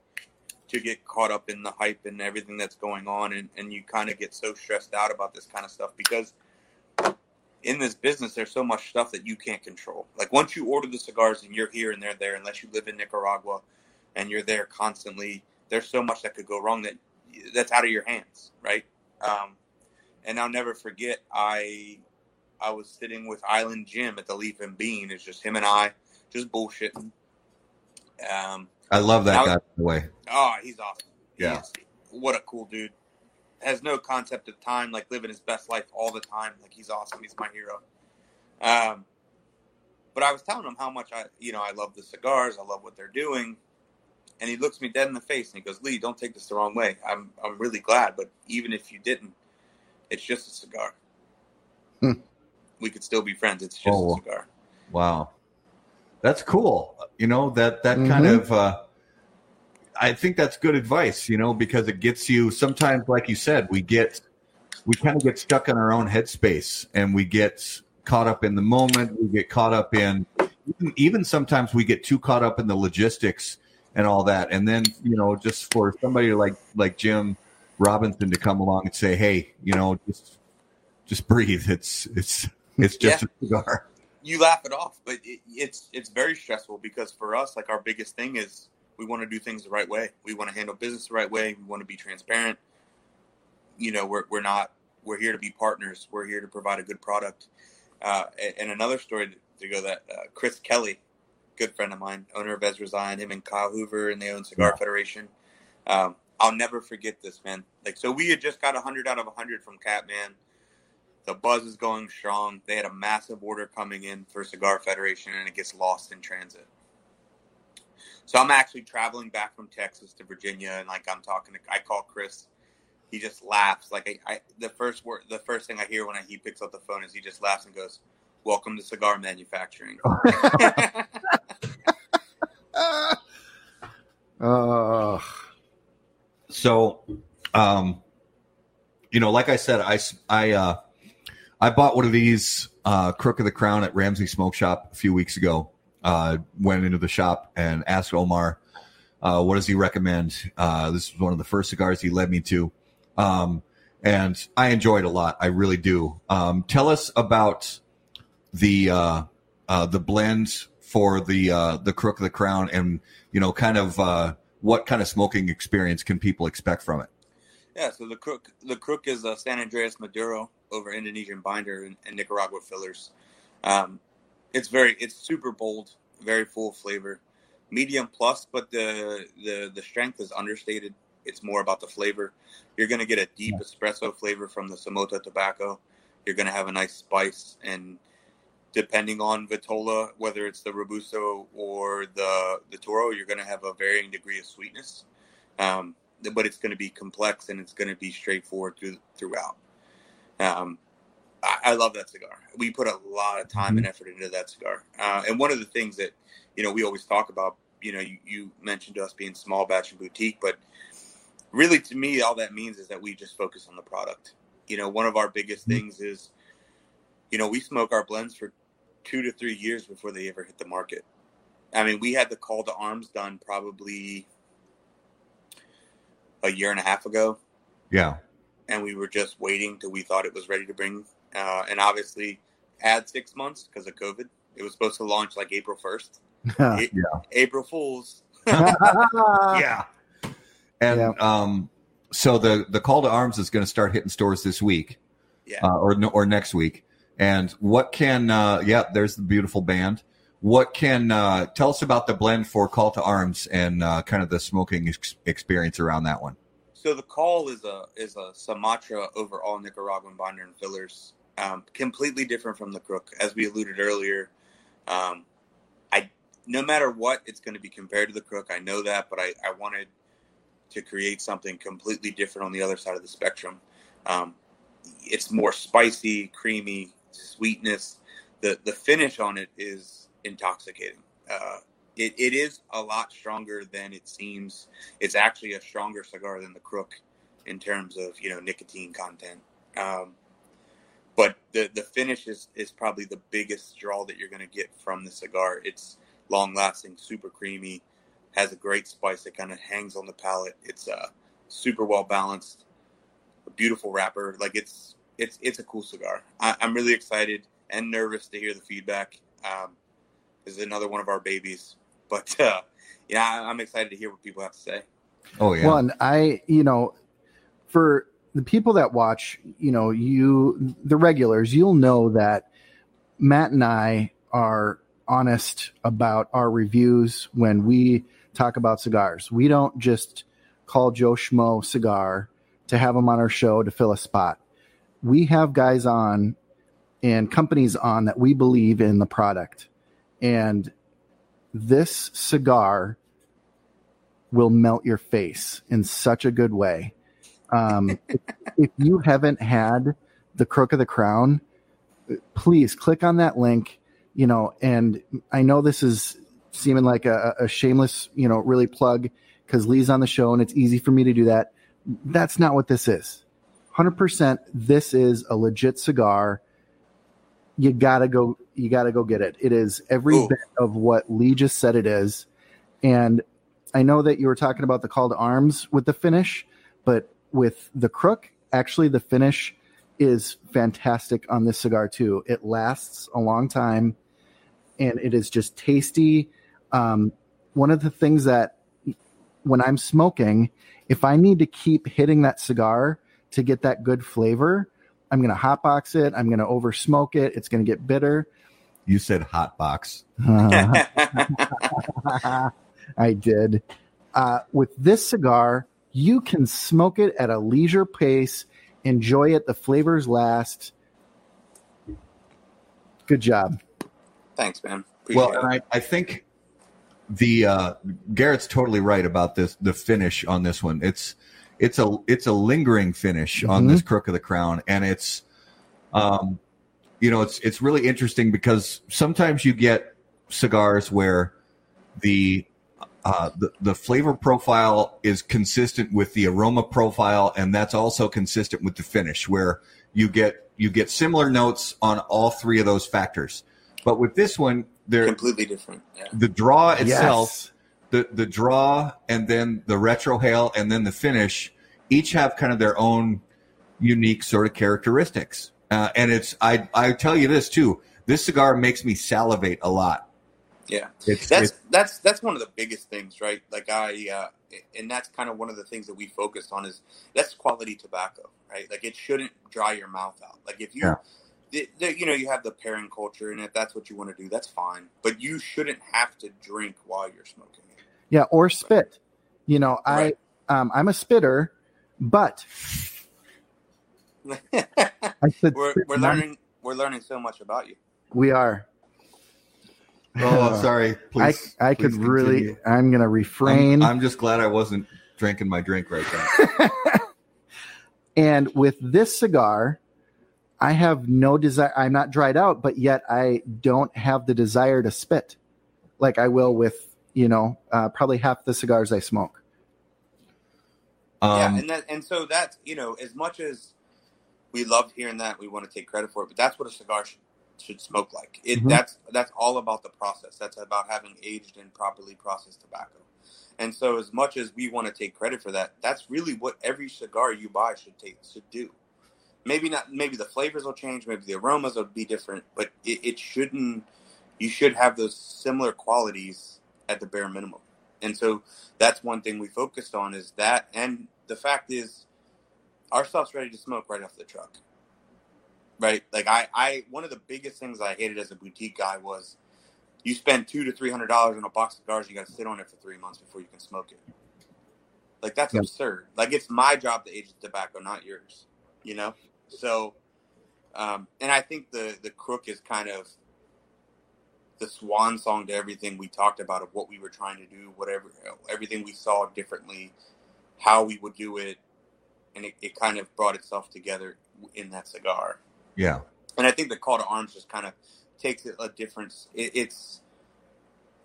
to get caught up in the hype and everything that's going on, and and you kind of get so stressed out about this kind of stuff because in this business there's so much stuff that you can't control. Like once you order the cigars and you're here and they're there, unless you live in Nicaragua and you're there constantly, there's so much that could go wrong that that's out of your hands, right? Um, and I'll never forget I I was sitting with Island Jim at the Leaf and Bean. It's just him and I, just bullshitting. Um, I love that guy, by the way. oh, he's awesome. Yeah. He's- what a cool dude. Has no concept of time, like living his best life all the time. Like he's awesome. He's my hero. Um, but I was telling him how much I, you know, I love the cigars. I love what they're doing. And he looks me dead in the face and he goes, "Lee, don't take this the wrong way. I'm, I'm really glad, but even if you didn't, it's just a cigar. Hmm. We could still be friends. It's just Oh. a cigar." Wow. That's cool. You know, that, that kind Mhm. of, uh, I think that's good advice, you know, because it gets you sometimes, like you said, we get, we kind of get stuck in our own headspace and we get caught up in the moment. We get caught up in, even, even sometimes we get too caught up in the logistics and all that. And then, you know, just for somebody like, like Jim Robinson to come along and say, Hey, you know, just, just breathe. It's, it's, it's just a cigar. You laugh it off, but it, it's it's very stressful because for us, like our biggest thing is we want to do things the right way. We want to handle business the right way. We want to be transparent. You know, we're we're not we're here to be partners. We're here to provide a good product. Uh, and, another story to go that uh, Chris Kelly, good friend of mine, owner of Ezra Zion, him and Kyle Hoover, and they own Cigar Federation. Um, I'll never forget this, man. Like, so we had just got 100 out of 100 from Catman the buzz is going strong. They had a massive order coming in for Cigar Federation, and it gets lost in transit. So I'm actually traveling back from Texas to Virginia, and like I'm talking to, I call Chris. He just laughs. Like I, I the first word, the first thing I hear when I, he picks up the phone is he just laughs and goes, "Welcome to cigar manufacturing." Uh, So, um, you know, like I said, I I. uh, I bought one of these, uh, Crook of the Crown at Ramsey Smoke Shop a few weeks ago. Uh, went into the shop and asked Omar, uh, what does he recommend? Uh, this was one of the first cigars he led me to. Um, and I enjoyed it a lot. I really do. Um, tell us about the, uh, uh, the blend for the, the Crook of the Crown and, you know, kind of, what kind of smoking experience can people expect from it? Yeah, so the crook the crook is a San Andreas Maduro over Indonesian binder and, and Nicaragua fillers. Um, it's very it's super bold, very full flavor. medium plus, but the the the strength is understated. It's more about the flavor. You're going to get a deep espresso flavor from the Somoto tobacco. You're going to have a nice spice, and depending on Vitola, whether it's the Robusto or the the Toro, you're going to have a varying degree of sweetness. Um, but it's going to be complex and it's going to be straightforward through, throughout. Um, I, I, love that cigar. We put a lot of time and effort into that cigar. Uh, and one of the things that you know we always talk about, you know, you, you mentioned us being small batch and boutique, but really to me, all that means is that we just focus on the product. You know, one of our biggest mm-hmm. things is, you know, we smoke our blends for two to three years before they ever hit the market. I mean, we had the call to arms done probably a year and a half ago. Yeah. And we were just waiting till we thought it was ready to bring. Uh, and obviously, had six months because of COVID. It was supposed to launch like April 1st. yeah. April Fools. yeah. And yeah. um, so the the call to arms is going to start hitting stores this week, yeah, uh, or or next week. And what can uh, yeah, there's the beautiful band. What can uh, tell us about the blend for Call to Arms and uh, kind of the smoking ex- experience around that one? So the call is a is a Sumatra over all Nicaraguan binder and fillers, um, completely different from the Crook, as we alluded earlier. Um, I no matter what, it's going to be compared to the Crook. I know that, but I, I wanted to create something completely different on the other side of the spectrum. Um, it's more spicy, creamy, sweetness. The the finish on it is intoxicating. Uh, it, it is a lot stronger than it seems. It's actually a stronger cigar than the Crook in terms of you know nicotine content. Um, but the the finish is, is probably the biggest draw that you're going to get from the cigar. It's long lasting, super creamy, has a great spice that kind of hangs on the palate. It's uh, super well balanced, a beautiful wrapper. Like it's it's it's a cool cigar. I, am really excited and nervous to hear the feedback. Um, is another one of our babies. But uh, yeah, I'm excited to hear what people have to say. Oh yeah. One, I you know, for the people that watch, you know, you the regulars, you'll know that Matt and I are honest about our reviews when we talk about cigars. We don't just call Joe Schmo cigar to have him on our show to fill a spot. We have guys on and companies on that we believe in the product and this cigar will melt your face in such a good way. Um, if, if you haven't had the Crook of the Crown, please click on that link. You know, and I know this is seeming like a, a shameless, you know, really plug because Lee's on the show and it's easy for me to do that. That's not what this is. 100% this is a legit cigar you gotta go you gotta go get it. It is every Ooh. bit of what lee just said it is. And i know that you were talking about the call to arms with the finish but with the crook actually the finish is fantastic on this cigar too. It lasts a long time and it is just tasty. Um, one of the things that when i'm smoking if i need to keep hitting that cigar to get that good flavor I'm going to hotbox it. I'm going to over smoke it. It's going to get bitter. You said hotbox. Uh, I did. Uh, with this cigar, you can smoke it at a leisure pace, enjoy it. The flavors last. Good job. Thanks, man. Appreciate well, and I, I think the uh, Garrett's totally right about this. The finish on this one, it's it's a it's a lingering finish mm-hmm. on this crook of the crown, and it's um, you know, it's it's really interesting because sometimes you get cigars where the uh, the, the flavor profile is consistent with the aroma profile, and that's also consistent with the finish, where you get you get similar notes on all three of those factors. But with this one, they're completely different. Yeah. The draw itself yes the the draw and then the retrohale and then the finish each have kind of their own unique sort of characteristics. Uh, and it's I I tell you this too. This cigar makes me salivate a lot. Yeah, it's, that's it's, that's that's one of the biggest things, right? Like I, uh, and that's kind of one of the things that we focus on is that's quality tobacco, right? Like it shouldn't dry your mouth out. Like if you, yeah. the, the, you know, you have the pairing culture, and if that's what you want to do, that's fine. But you shouldn't have to drink while you're smoking. Yeah, or spit. You know, Right. I um, I'm a spitter, but I said we're spit we're learning we're learning so much about you. We are. Oh, sorry. Please, I I could please really. I'm gonna refrain. I'm, I'm just glad I wasn't drinking my drink right now. and with this cigar, I have no desire. I'm not dried out, but yet I don't have the desire to spit, like I will with you know uh, probably half the cigars I smoke. Um, yeah, and that, and so that's you know as much as we love hearing that, we want to take credit for it, but that's what a cigar should, should smoke like. It Mhm. that's that's all about the process. That's about having aged and properly processed tobacco. And so, as much as we want to take credit for that, that's really what every cigar you buy should take should do. Maybe not. Maybe the flavors will change. Maybe the aromas will be different, but it, it shouldn't. You should have those similar qualities at the bare minimum. And so that's one thing we focused on is that. And the fact is, our stuff's ready to smoke right off the truck. Right? Like I, I one of the biggest things I hated as a boutique guy was you spend two to three hundred dollars on a box of cigars, you got to sit on it for three months before you can smoke it. Like that's Yep. absurd. Like it's my job to age the tobacco, not yours. You know. So, um, and I think the the crook is kind of the swan song to everything we talked about of what we were trying to do, whatever everything we saw differently, how we would do it, and it, it kind of brought itself together in that cigar yeah. and I think the call to arms just kind of takes it a difference. It, it's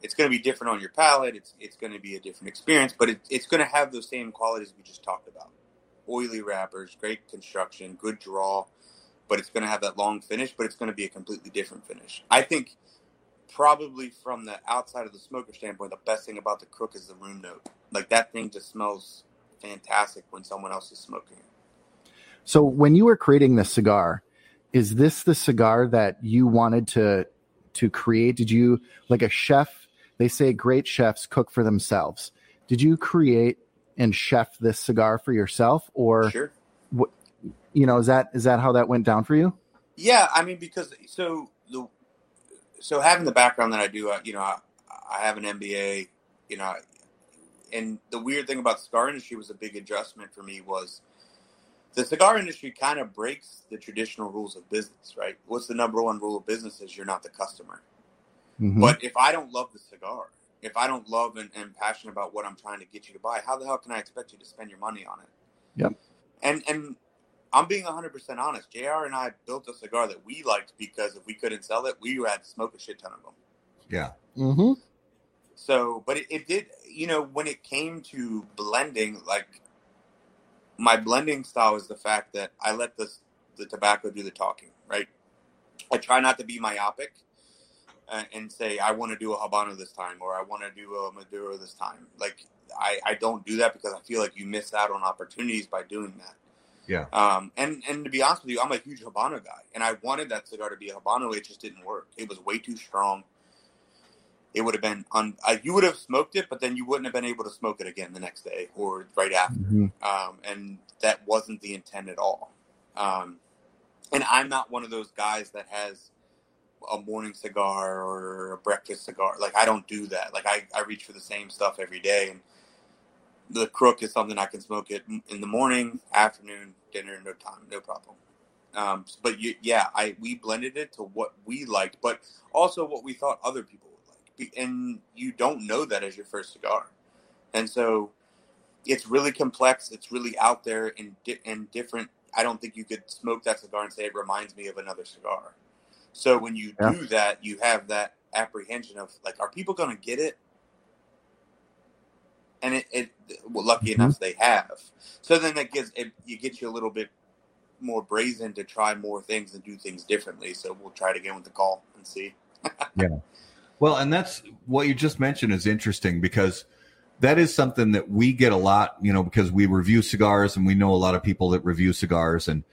it's going to be different on your palate. It's it's going to be a different experience, but it, it's going to have those same qualities we just talked about: oily wrappers, great construction, good draw. But it's going to have that long finish, but it's going to be a completely different finish. I think probably from the outside of the smoker standpoint, the best thing about the crook is the room note. Like that thing just smells fantastic when someone else is smoking it. So when you were creating this cigar, is this the cigar that you wanted to to create? Did you like a chef? They say great chefs cook for themselves. Did you create and chef this cigar for yourself, or Sure. you know, is that is that how that went down for you? Yeah, I mean because so the so having the background that I do, uh, you know, I, I have an MBA, you know, and the weird thing about the cigar industry was a big adjustment for me was the cigar industry kind of breaks the traditional rules of business, right? What's the number one rule of business is you're not the customer. Mhm. But if I don't love the cigar, if I don't love and, and passionate about what I'm trying to get you to buy, how the hell can I expect you to spend your money on it? Yep. And and I'm being 100% honest. JR and I built a cigar that we liked because if we couldn't sell it, we had to smoke a shit ton of them. Yeah. Mm-hmm. So, but it, it did, you know, when it came to blending, like my blending style is the fact that I let the the tobacco do the talking, right? I try not to be myopic uh, and say I want to do a habano this time or I want to do a maduro this time. Like I, I don't do that because I feel like you miss out on opportunities by doing that. Yeah. Um, and and to be honest with you, I'm a huge habano guy, and I wanted that cigar to be a habano. It just didn't work. It was way too strong. It would have been un, uh, you would have smoked it, but then you wouldn't have been able to smoke it again the next day or right after Mhm. um, and that wasn't the intent at all. Um, and I'm not one of those guys that has a morning cigar or a breakfast cigar. Like I don't do that. Like I, I reach for the same stuff every day, and the crook is something I can smoke it in the morning, afternoon, dinner, no time, no problem. Um, but you, yeah, I we blended it to what we liked, but also what we thought other people would like. And you don't know that as your first cigar, and so it's really complex. It's really out there and di- and different. I don't think you could smoke that cigar and say it reminds me of another cigar. So when you Yeah. do that, you have that apprehension of like, are people going to get it? And it, it well, lucky Mhm. enough they have. So then that gives it, you get you a little bit more brazen to try more things and do things differently. So we'll try it again with the call and see. Yeah. Well, and that's what you just mentioned is interesting because that is something that we get a lot, you know, because we review cigars and we know a lot of people that review cigars and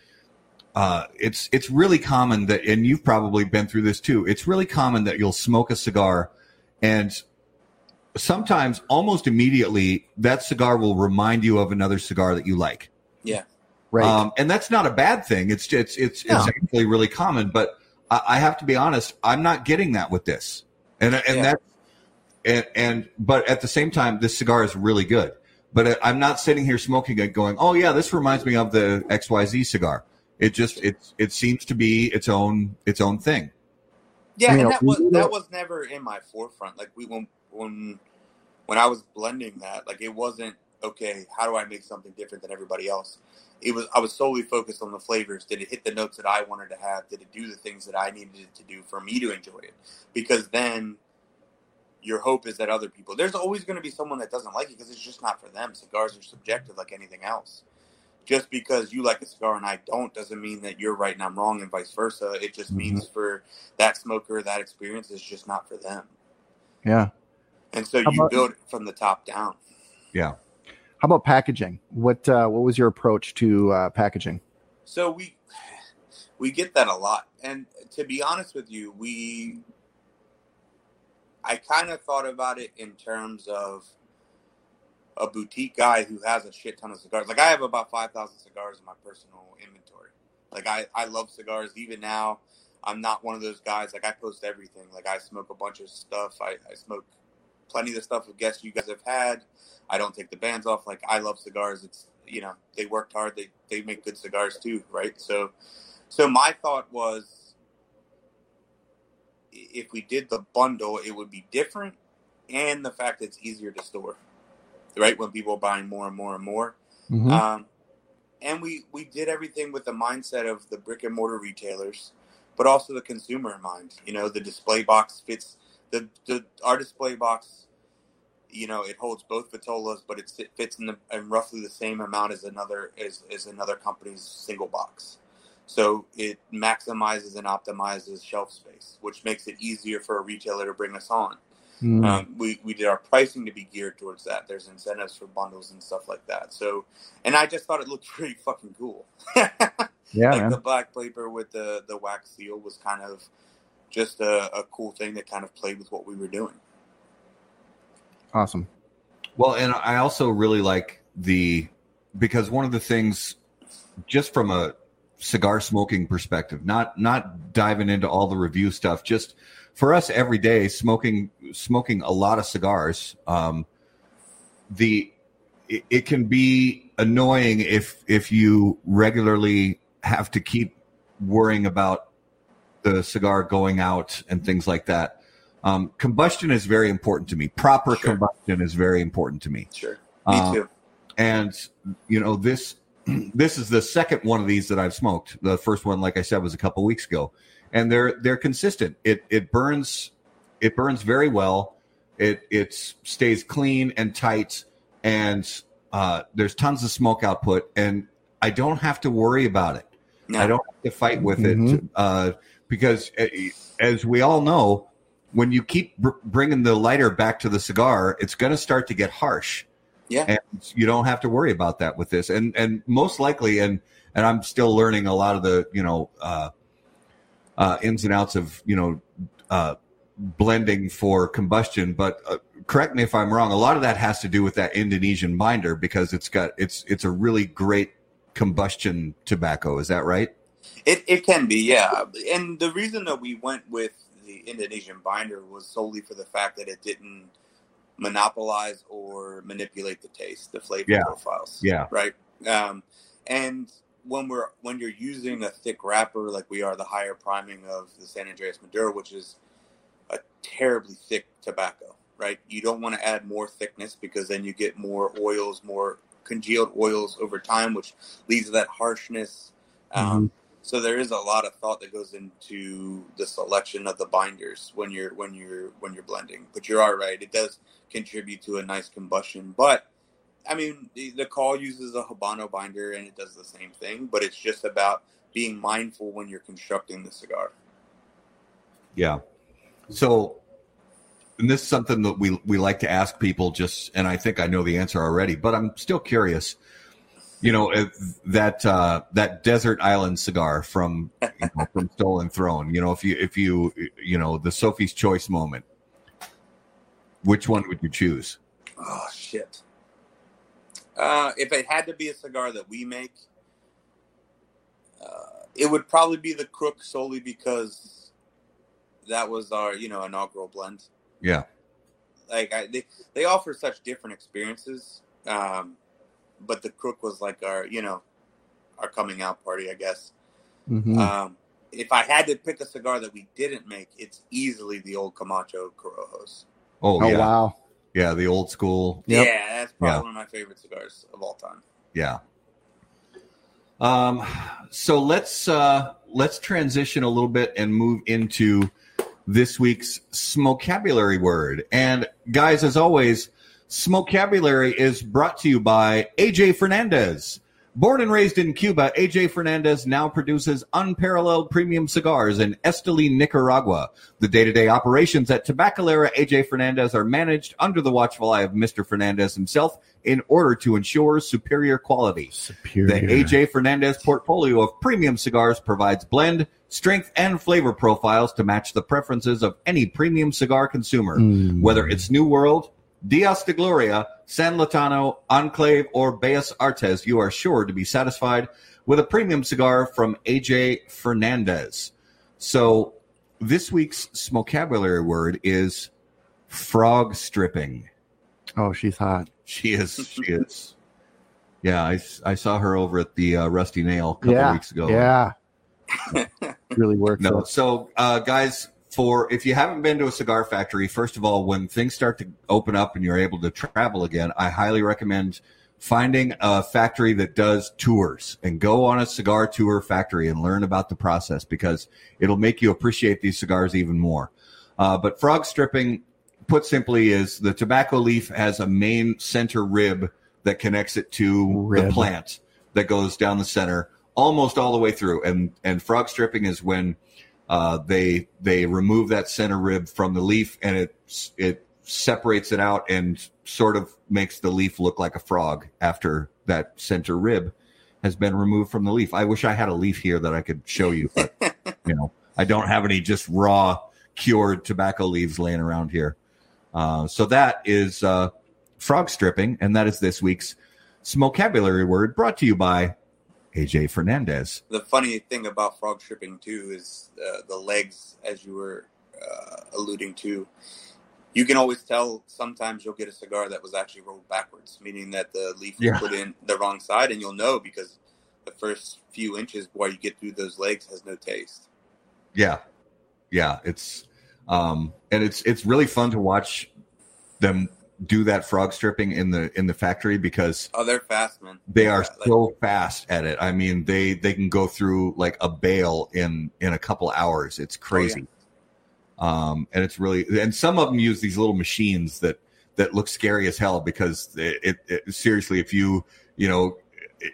uh, it's it's really common that and you've probably been through this too. It's really common that you'll smoke a cigar and sometimes almost immediately that cigar will remind you of another cigar that you like. Yeah. Right. Um, and that's not a bad thing. It's it's it's, No. it's actually really common. But I, I have to be honest, I'm not getting that with this. And and Yeah. that and and but at the same time, this cigar is really good. But I'm not sitting here smoking it, going, "Oh yeah, this reminds me of the XYZ cigar." It just it it seems to be its own its own thing. Yeah, You know, and that was that was never in my forefront. Like we when when when I was blending that, like it wasn't okay. How do I make something different than everybody else? It was I was solely focused on the flavors. Did it hit the notes that I wanted to have? Did it do the things that I needed it to do for me to enjoy it? Because then your hope is that other people. There's always going to be someone that doesn't like it because it's just not for them. Cigars are subjective, like anything else. Just because you like a cigar and I don't doesn't mean that you're right and I'm wrong, and vice versa. It just Mhm. means for that smoker, that experience is just not for them. Yeah. And so How you about- build it from the top down. Yeah. How about packaging? What uh, what was your approach to uh, packaging? So we we get that a lot, and to be honest with you, we I kind of thought about it in terms of a boutique guy who has a shit ton of cigars. Like I have about five thousand cigars in my personal inventory. Like I I love cigars. Even now, I'm not one of those guys. Like I post everything. Like I smoke a bunch of stuff. I, I smoke plenty of the stuff of guests you guys have had. I don't take the bands off. Like I love cigars. It's you know they worked hard. They they make good cigars too, right? So so my thought was if we did the bundle, it would be different, and the fact that it's easier to store, right? When people are buying more and more and more. Mhm. Um, and we we did everything with the mindset of the brick and mortar retailers, but also the consumer in mind. You know, the display box fits the, the our display box. You know, it holds both vitolas, but it fits in, the, in roughly the same amount as another as, as another company's single box. So it maximizes and optimizes shelf space, which makes it easier for a retailer to bring us on. Mm. Um, we, we did our pricing to be geared towards that. There's incentives for bundles and stuff like that. So, and I just thought it looked pretty fucking cool. yeah, like man. the black paper with the, the wax seal was kind of just a, a cool thing that kind of played with what we were doing. Awesome. Well, and I also really like the because one of the things, just from a cigar smoking perspective, not not diving into all the review stuff, just for us every day smoking smoking a lot of cigars. Um, the it, it can be annoying if if you regularly have to keep worrying about the cigar going out and things like that. Um, combustion is very important to me. Proper Sure. combustion is very important to me. Sure. Me Uh, too. And you know this this is the second one of these that I've smoked. The first one, like I said, was a couple weeks ago, and they're they're consistent. It it burns it burns very well. It it stays clean and tight, and uh, there's tons of smoke output, and I don't have to worry about it. No. I don't have to fight with it Mhm. uh, because, uh, as we all know, when you keep br- bringing the lighter back to the cigar, it's going to start to get harsh. Yeah. and you don't have to worry about that with this. And and most likely, and and I'm still learning a lot of the you know uh, uh, ins and outs of you know uh, blending for combustion. But uh, correct me if I'm wrong. A lot of that has to do with that Indonesian binder because it's got it's it's a really great combustion tobacco. Is that right? It, it can be, yeah. And the reason that we went with the Indonesian binder was solely for the fact that it didn't monopolize or manipulate the taste, the flavor Yeah. profiles. Yeah. Right. Um, and when we're when you're using a thick wrapper like we are, the higher priming of the San Andreas Maduro, which is a terribly thick tobacco, right? You don't want to add more thickness because then you get more oils, more congealed oils over time, which leads to that harshness. Um, so there is a lot of thought that goes into the selection of the binders when you're when you're when you're blending. But you're all right; it does contribute to a nice combustion. But I mean, the, the call uses a Habano binder, and it does the same thing. But it's just about being mindful when you're constructing the cigar. Yeah. So, and this is something that we we like to ask people. Just, and I think I know the answer already, but I'm still curious. You know that uh, that desert island cigar from you know, from Stolen Throne. You know, if you if you you know the Sophie's Choice moment, which one would you choose? Oh shit! Uh, if it had to be a cigar that we make, Uh, it would probably be the Crook solely because that was our you know inaugural blend. Yeah. Like I, they they offer such different experiences, um, but the Crook was like our you know our coming out party, I guess. Mhm. Um, if I had to pick a cigar that we didn't make, it's easily the old Camacho Corojos. Oh, oh yeah. wow. Yeah. The old school. Yep. Yeah, that's probably Yeah. one of my favorite cigars of all time. Yeah. Um, so let's uh, let's transition a little bit and move into this week's smokabulary word. And guys, as always, smokabulary is brought to you by AJ Fernandez. Born and raised in Cuba, AJ Fernandez now produces unparalleled premium cigars in Esteli, Nicaragua. The day-to-day operations at Tabacalera AJ Fernandez are managed under the watchful eye of Mr. Fernandez himself in order to ensure superior quality. Superior. The AJ Fernandez portfolio of premium cigars provides blend, strength, and flavor profiles to match the preferences of any premium cigar consumer. Mm. Whether it's New World, Dias de Gloria, San Lotano, Enclave, or Bellas Artes, you are sure to be satisfied with a premium cigar from AJ Fernandez. So this week's smokabulary word is frog stripping. Oh, she's hot. She is. She is. Yeah, I, I saw her over at the uh, Rusty Nail a couple yeah. weeks ago. Yeah. really worked. No, out. so uh, guys, for if you haven't been to a cigar factory, first of all, when things start to open up and you're able to travel again, I highly recommend finding a factory that does tours and go on a cigar tour factory and learn about the process because it'll make you appreciate these cigars even more. Uh, but frog stripping, put simply, is the tobacco leaf has a main center rib that connects it to Rib. the plant that goes down the center almost all the way through. And and frog stripping is when uh, they they remove that center rib from the leaf and it it separates it out and sort of makes the leaf look like a frog after that center rib has been removed from the leaf. I wish I had a leaf here that I could show you, but you know I don't have any just raw cured tobacco leaves laying around here. Uh, so that is uh, frog stripping, and that is this week's smokabulary word brought to you by AJ Fernandez. The funny thing about frog stripping too is uh, the legs, as you were uh, alluding to. You can always tell. Sometimes you'll get a cigar that was actually rolled backwards, meaning that the leaf was Yeah. put in the wrong side, and you'll know because the first few inches while you get through those legs has no taste. Yeah, yeah, it's um, and it's it's really fun to watch them do that frog stripping in the in the factory because Oh, they're fast, man. they are Like, so fast at it. I mean, they they can go through like a bale in in a couple hours. It's crazy. Um, and it's really and some of them use these little machines that that look scary as hell because it, it, it seriously if you you know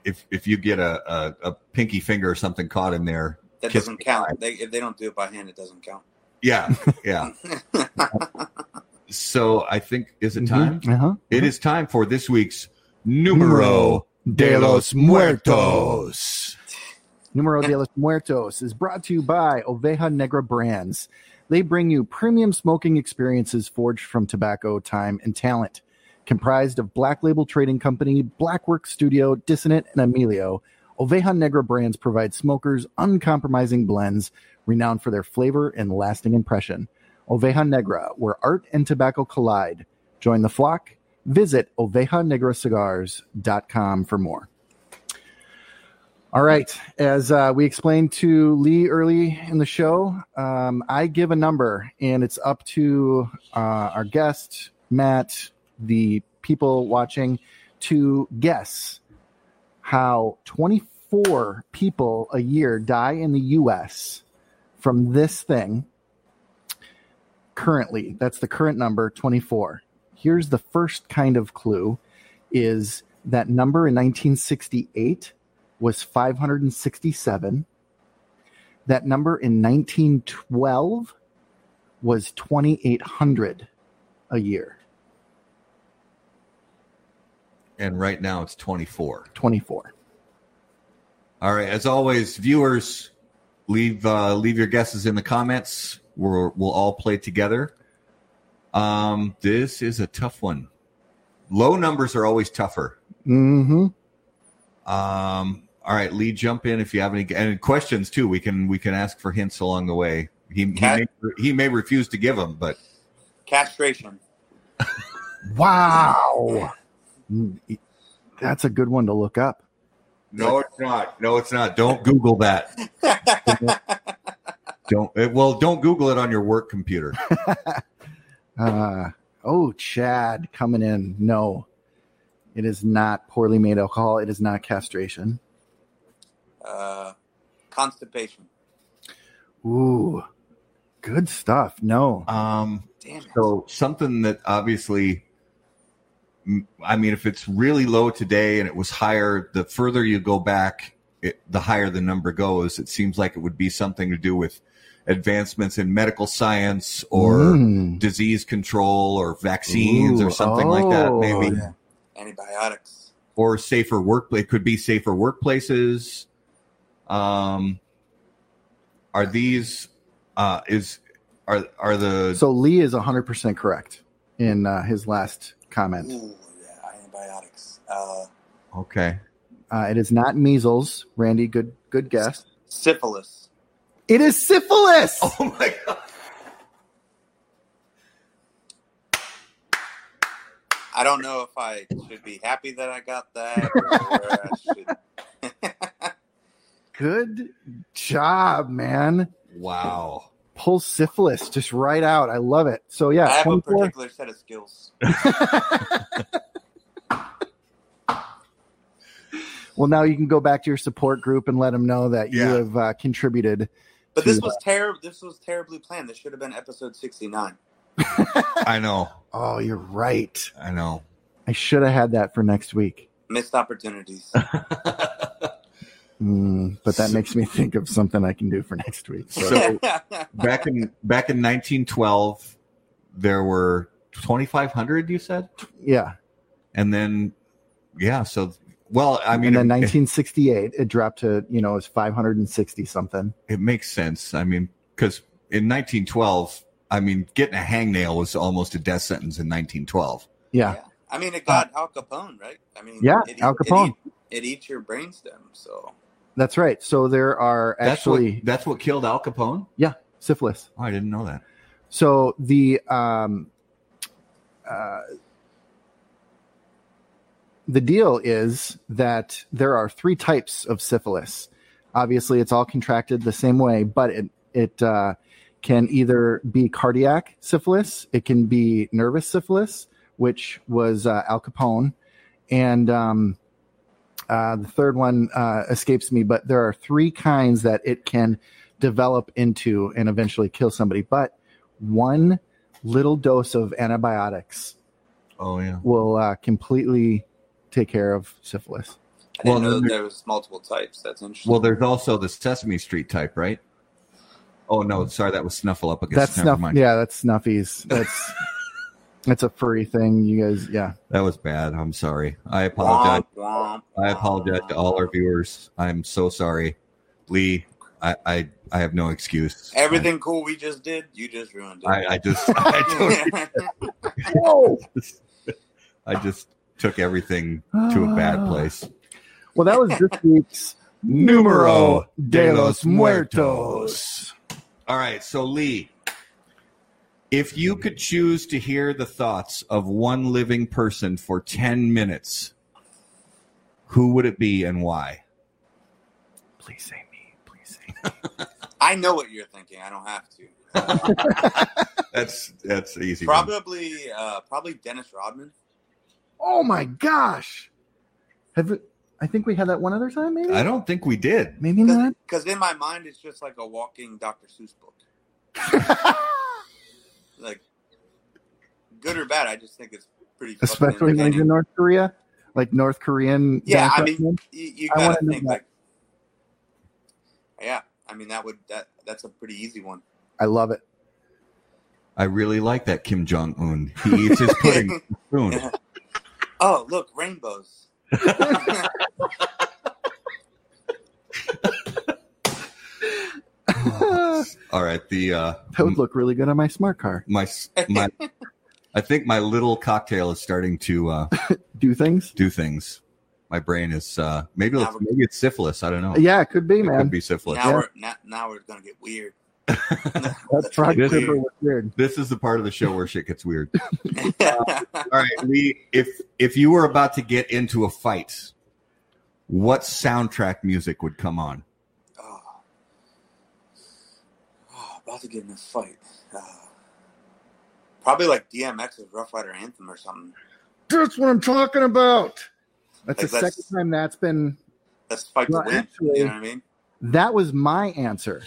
if if you get a, a, a pinky finger or something caught in there that doesn't count. They, if they don't do it by hand, it doesn't count. yeah yeah so i think is it time Mhm. Uh-huh. It is time for this week's numero de los Muertos. Numero de los Muertos is brought to you by Oveja Negra Brands. They bring you premium smoking experiences forged from tobacco, time, and talent. Comprised of Black Label Trading Company, Blackwork Studio, Dissonant, and Emilio, Oveja Negra Brands provide smokers uncompromising blends renowned for their flavor and lasting impression. Oveja Negra, where art and tobacco collide. Join the flock. Visit ovejanegracigars.com for more. All right. As uh, we explained to Lee early in the show, um, I give a number, and it's up to uh, our guest, Matt, the people watching, to guess how 24 people a year die in the U.S. from this thing currently. That's the current number, 24. Here's the first kind of clue is that number in 1968 was 567. That number in 1912 was 2,800 a year. and right now it's 24 24. all right as always viewers leave uh leave your guesses in the comments we'll we'll all play together um this is a tough one low numbers are always tougher Mm-hmm. um all right, Lee, jump in if you have any and questions too. We can we can ask for hints along the way. He he may, he may refuse to give them, but Castration. Wow. That's a good one to look up. no, it's not. No, it's not. Don't Google that. Don't eh, well, don't Google it on your work computer. Uh, oh, Chad coming in. No, it is not poorly made alcohol. It is not castration. uh, constipation. Ooh, good stuff. No. Um, Damn it. So something that obviously, I mean, if it's really low today and it was higher, the further you go back, it, the higher the number goes. It seems like it would be something to do with advancements in medical science or Mm. disease control or vaccines or Ooh, something like that, oh, maybe, yeah. Antibiotics. or safer work. It could be safer workplaces. Um, are these? Uh, is are are the So Lee is 100% correct in uh, his last comment. Ooh, yeah, antibiotics. Uh, okay? Uh, it is not measles. Randy, good good guess. syphilis. It is syphilis. Oh my god. I don't know if I should be happy that I got that or I. Good job, man. Wow. Pull syphilis just right out. I love it. So yeah, I have a particular set of skills. well, now you can go back to your support group and let them know that you have uh, contributed. But this was terrible. This was terribly planned. This should have been episode sixty-nine. I know. Oh, you're right. I know. I should have had that for next week. Missed opportunities. Mm, but that makes me think of something I can do for next week. So, So back in back in 1912, there were 2,500. You said, yeah. and then yeah. So well, I mean, and then it, 1968, it dropped to, you know, it was 560 something. it makes sense. I mean, because in 1912, I mean, getting a hangnail was almost a death sentence in 1912. Yeah. Yeah. I mean, it got Al Capone, right? I mean, Yeah, it, Al Capone. It, it eats your brainstem. So That's right. So there are That's actually, what that's what killed Al Capone. yeah, syphilis. Oh, I didn't know that. So the um, uh, the deal is that there are three types of syphilis. Obviously, it's all contracted the same way, but it it uh, can either be cardiac syphilis, it can be nervous syphilis, which was uh, Al Capone, and um, uh, the third one uh, escapes me. But there are three kinds that it can develop into and eventually kill somebody. But one little dose of antibiotics Oh yeah. will uh, completely take care of syphilis. I didn't Well, know then there- there was multiple types. That's interesting. Well, there's also the Sesame Street type, right? Oh no, sorry, that was Snuffleupagus. That's Never snuff. mind. Yeah, that's snuffies. That's that's a furry thing. You guys, yeah. That was bad. I'm sorry. I apologize. Womp, womp, I apologize to all our viewers. I'm so sorry, Lee. I I, I have no excuse. Everything cool we just did, you just ruined it. I, I just I, don't, I just took everything to a bad place. Well, that was this week's Numero de los Muertos. All right, so Lee, if you could choose to hear the thoughts of one living person for 10 minutes, who would it be and why? Please say me. Please say me. I know what you're thinking. I don't have to. That's that's an easy. one. probably, uh, probably Dennis Rodman. Oh my gosh! Have it, I think we had that one other time? Maybe. I don't think we did. Maybe not. Because in my mind, it's just like a walking Dr. Seuss book. Like, good or bad, I just think it's pretty. fucking Especially when you're in. North Korea, like North Korean. Yeah, I mean, you, you I gotta think that. like, yeah. I mean, that would that that's a pretty easy one. I love it. I really like that Kim Jong Un. He eats his pudding with spoon. Oh, look, rainbows. All right, the uh, That would look really good on my smart car. my my. I think my little cocktail is starting to uh, Do things. do things. My brain is uh, maybe it's, maybe it's syphilis. I don't know. Yeah, it could be, it man. could be syphilis. Now Yeah. we're now, now we're gonna get weird. That frog This is- was weird. This is the part of the show where shit gets weird. All right, Lee. If if you were about to get into a fight, what soundtrack music would come on? oh. Oh, about to get in a fight. Uh, probably like DMX's Rough Rider Anthem or something. That's what I'm talking about. That's Like, the that's- second time that's been. Let's fight Well, to win. actually- you know what I mean? That was my answer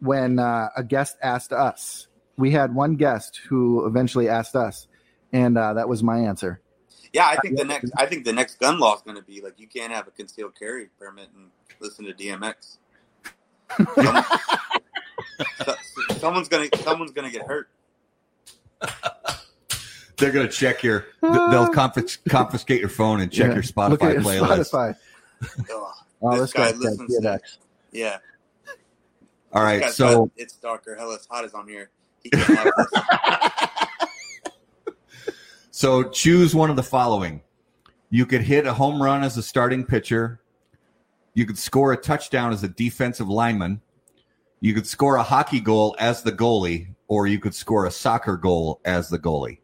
when uh, a guest asked us. We had one guest who eventually asked us, and uh, that was my answer. Yeah, I think the next I think the next gun law is going to be like you can't have a concealed carry permit and listen to DMX. Someone- so- someone's gonna someone's gonna get hurt. They're gonna check your. They'll confis- confiscate your phone and check Yeah. your Look Spotify at playlist. Spotify. Oh, This this, guy guy listens to- DMX. Yeah. All right, so it's darker. Hell, it's hot as on here. He can't have this. so choose one of the following. You could hit a home run as a starting pitcher. You could score a touchdown as a defensive lineman. You could score a hockey goal as the goalie, or you could score a soccer goal as the goalie.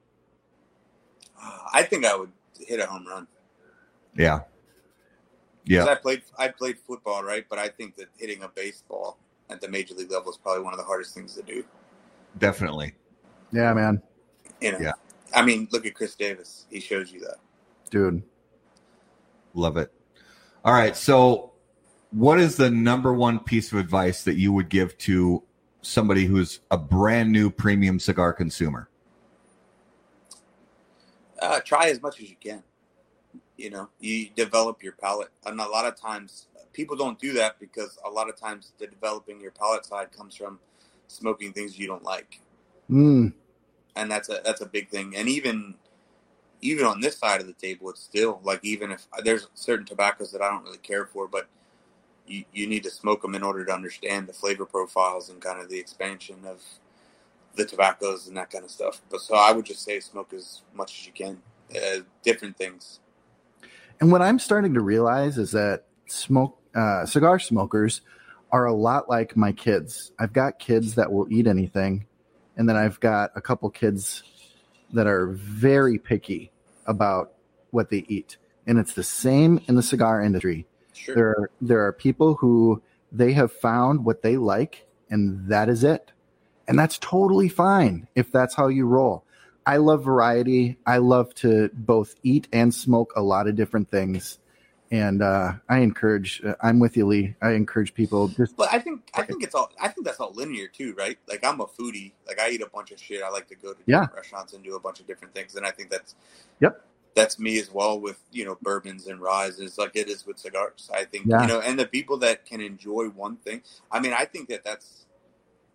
Ah, I think I would hit a home run. Yeah. Yeah. I played I played football, right? But I think that hitting a baseball at the major league level is probably one of the hardest things to do. Definitely. Yeah, man, You know? Yeah. I mean, look at Chris Davis. He shows you that. dude. Love it. All right. So, what is the number one piece of advice that you would give to somebody who's a brand new premium cigar consumer? Uh, try as much as you can. You know, you develop your palate, and a lot of times people don't do that because a lot of times the developing your palate side comes from smoking things you don't like, Mm, and that's a that's a big thing. And even even on this side of the table, it's still like even if there's certain tobaccos that I don't really care for, but you you need to smoke them in order to understand the flavor profiles and kind of the expansion of the tobaccos and that kind of stuff. But so I would just say smoke as much as you can, uh, different things. And what I'm starting to realize is that smoke uh, cigar smokers are a lot like my kids. I've got kids that will eat anything, and then I've got a couple kids that are very picky about what they eat. And it's the same in the cigar industry. Sure. There are, there are people who they have found what they like, and that is it. And that's totally fine if that's how you roll. I love variety. I love to both eat and smoke a lot of different things. And uh, I encourage, uh, I'm with you, Lee. I encourage people just, But I think I think it's all I think that's all linear too, right? Like I'm a foodie. Like I eat a bunch of shit. I like to go to Yeah. different restaurants and do a bunch of different things. And I think that's Yep. That's me as well with you know bourbons and rises, like it is with cigars. I think Yeah. you know, and the people that can enjoy one thing. I mean, I think that that's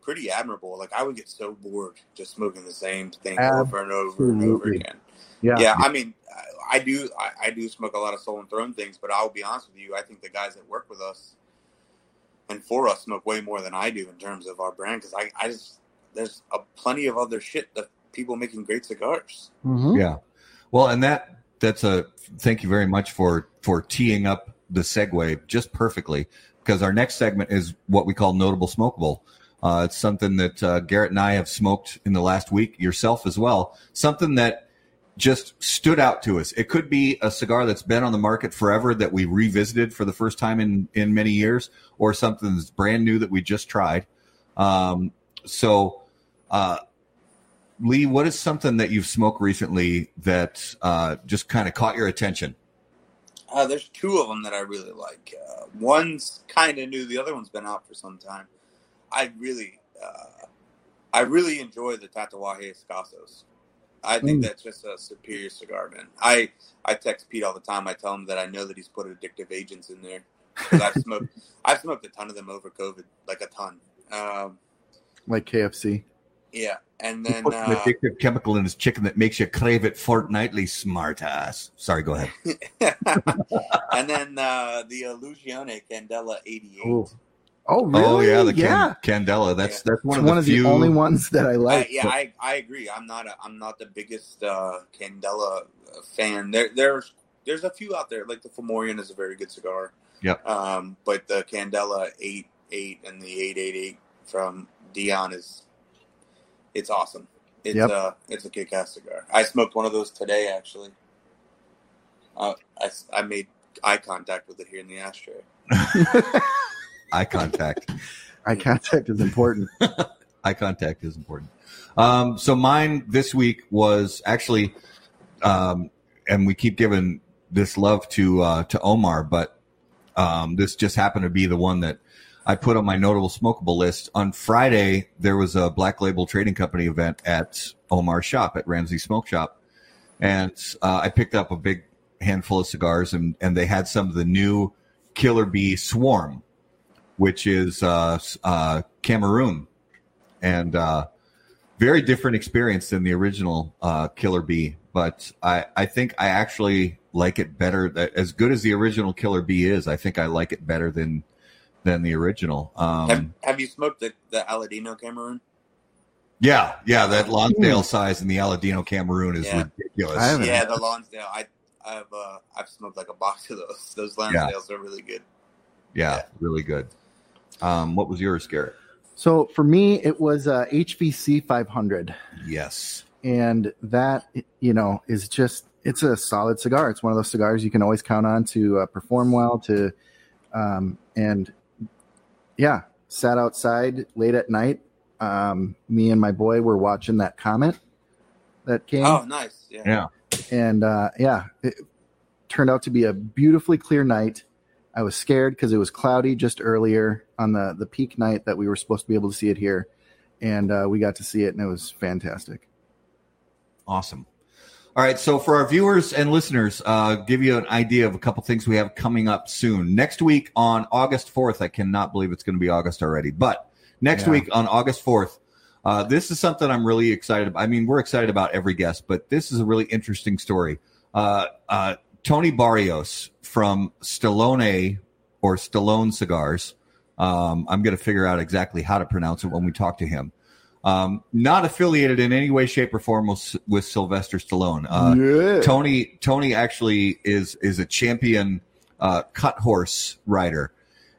pretty admirable. Like I would get so bored just smoking the same thing over and over and over again. Yeah. Yeah, I mean, I, I do. I, I do smoke a lot of Stolen Throne things, but I'll be honest with you. I think the guys that work with us and for us smoke way more than I do in terms of our brand because I, I just there's a plenty of other shit that people making great cigars. Mhm. Yeah. Well, and that that's a thank you very much for for teeing up the segue just perfectly because our next segment is what we call notable smokable. Uh, it's something that uh, Garrett and I have smoked in the last week, yourself as well. Something that just stood out to us. It could be a cigar that's been on the market forever that we revisited for the first time in in many years, or something that's brand new that we just tried. Um, so, uh, Lee, what is something that you've smoked recently that uh, just kind of caught your attention? Uh, there's two of them that I really like. Uh, one's kind of new. The other one's been out for some time. I really, uh, I really enjoy the Tatuaje Escasos. I think Mm. that's just a superior cigar, man. I I text Pete all the time. I tell him that I know that he's put addictive agents in there. I've smoked, I've smoked a ton of them over COVID, like a ton. Um, Like KFC. yeah, and He then put an uh, addictive chemical in his chicken that makes you crave it fortnightly. Smart ass. Sorry, go ahead. and then uh, the Illusione Candela 88. Oh, oh really? Oh yeah, the yeah. Can- Candela. That's Yeah. that's one It's of the one of few. the only ones that I I, like. yeah, I, I agree. I'm not a, I'm not the biggest uh, Candela fan. There there's there's a few out there. Like the Fomorian is a very good cigar. Yep. Um, but the Candela eight eight and the eight eight eight from Dion is it's awesome. It's Yep. uh it's a kick ass cigar. I smoked one of those today actually. Uh, I s- I made eye contact with it here in the ashtray. Eye contact. Eye contact is important. eye contact is important. Um, so mine this week was actually, um, and we keep giving this love to uh, to Omar, but um, this just happened to be the one that I put on my notable smokable list. On Friday, there was a Black Label Trading Company event at Omar's shop at Ramsey Smoke Shop, and uh, I picked up a big handful of cigars, and and they had some of the new Killer Bee Swarm, which is uh, uh, Cameroon and uh, very different experience than the original uh, Killer Bee. But I, I think I actually like it better. That as good as the original Killer Bee is, I think I like it better than than the original. have, Um, have you smoked the, the Aladino Cameroon? yeah, yeah, that Lonsdale size in the Aladino Cameroon is Yeah. ridiculous. I Yeah, the Lonsdale. I I've uh, I've smoked like a box of those. Those Lonsdales are really good. yeah, Yeah. really good. Um, what was yours, Garrett? So for me, it was uh, HVC 500. Yes. and that you know is just it's a solid cigar it's one of those cigars you can always count on to uh, perform well to um, and yeah sat outside late at night um, me and my boy were watching that comet that came Oh, nice. Yeah. Yeah. and uh, yeah it turned out to be a beautifully clear night i was scared because it was cloudy just earlier on the the peak night that we were supposed to be able to see it here and uh, we got to see it and it was fantastic Awesome. All right. So for our viewers and listeners, uh, give you an idea of a couple things we have coming up soon. Next week on August 4th, I cannot believe it's going to be August already, but next Yeah. week on August 4th, uh, this is something I'm really excited about. I mean, we're excited about every guest, but this is a really interesting story. Uh, uh, Tony Barrios from Stallone or Stallone Cigars. Um, I'm going to figure out exactly how to pronounce it when we talk to him. Um, not affiliated in any way, shape, or form with, with Sylvester Stallone. Uh, yeah. Tony Tony actually is is a champion uh, cut horse rider,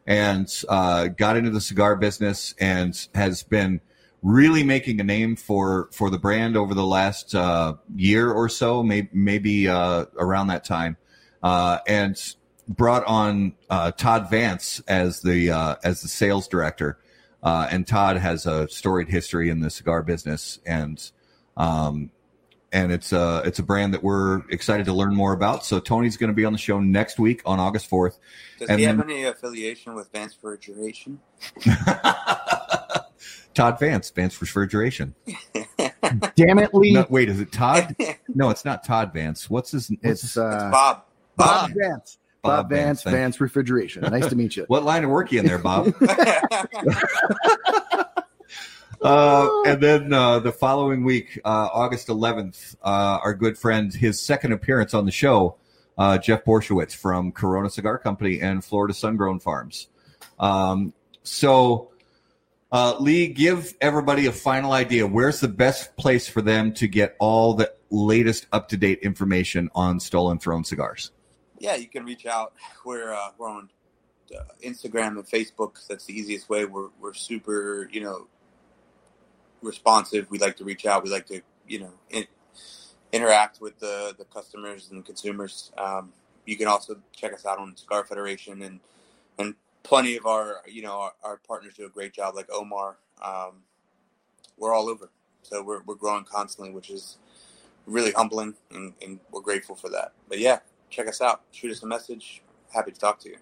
and uh, got into the cigar business and has been really making a name for for the brand over the last uh, year or so, maybe maybe uh, around that time, uh, and brought on uh, Todd Vance as the uh, as the sales director. Uh, and Todd has a storied history in the cigar business, and um, and it's a it's a brand that we're excited to learn more about. So Tony's going to be on the show next week on August fourth. Does And he have then- any affiliation with Vance Refrigeration? Todd Vance, Vance Refrigeration. Damn it, Lee. No, wait, is it Todd? No, it's not Todd Vance. What's his? What's it's his uh, Bob. Bob Bob. Vance. Bob, Vance, thank you. Vance Refrigeration. Nice to meet you. What line of work you in there, Bob? Uh, and then uh, the following week, uh, August 11th, uh, our good friend, his second appearance on the show, uh, Jeff Borysiewicz from Corona Cigar Company and Florida Sungrown Farms. Um, so, uh, Lee, give everybody a final idea. Where's the best place for them to get all the latest up to date information on Stolen Throne cigars? yeah, you can reach out. We're uh, we're on uh, Instagram and Facebook. That's the easiest way. We're we're super, you know, responsive. We like to reach out. We like to, you know, in, interact with the the customers and consumers. Um, you can also check us out on Cigar Federation and and plenty of our you know our, our partners do a great job like Omar. Um, we're all over, so we're we're growing constantly, which is really humbling, and, and we're grateful for that. But yeah, check us out. Shoot us a message. Happy to talk to you.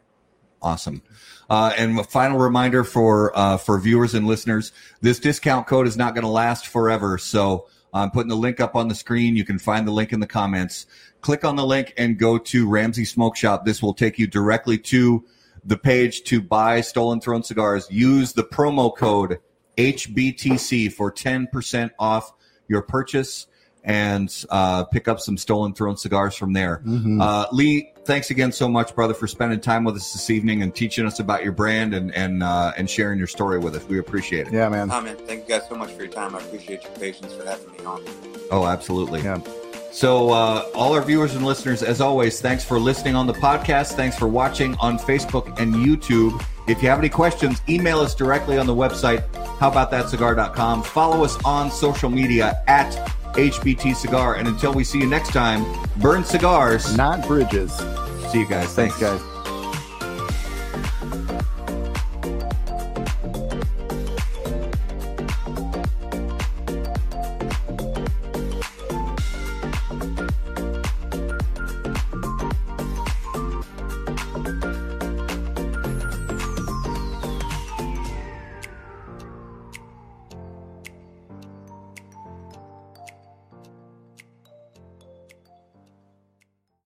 Awesome. Uh, and a final reminder for uh, for viewers and listeners: this discount code is not going to last forever. So I'm putting the link up on the screen. You can find the link in the comments. Click on the link and go to Ramsey Smoke Shop. This will take you directly to the page to buy Stolen Throne cigars. Use the promo code HBTC for 10% off your purchase and uh, pick up some Stolen Throne cigars from there. Mhm. Uh, Lee, thanks again so much, brother, for spending time with us this evening and teaching us about your brand and and uh, and sharing your story with us. We appreciate it. yeah, man. Oh man, thank you guys so much for your time. I appreciate your patience for having me on. Oh, absolutely. Yeah. So, uh, all our viewers and listeners, as always, thanks for listening on the podcast. Thanks for watching on Facebook and YouTube. If you have any questions, email us directly on the website, howaboutthatcigar.com. Follow us on social media at HBT Cigar. And until we see you next time, burn cigars. Not bridges. See you guys. Thanks, guys.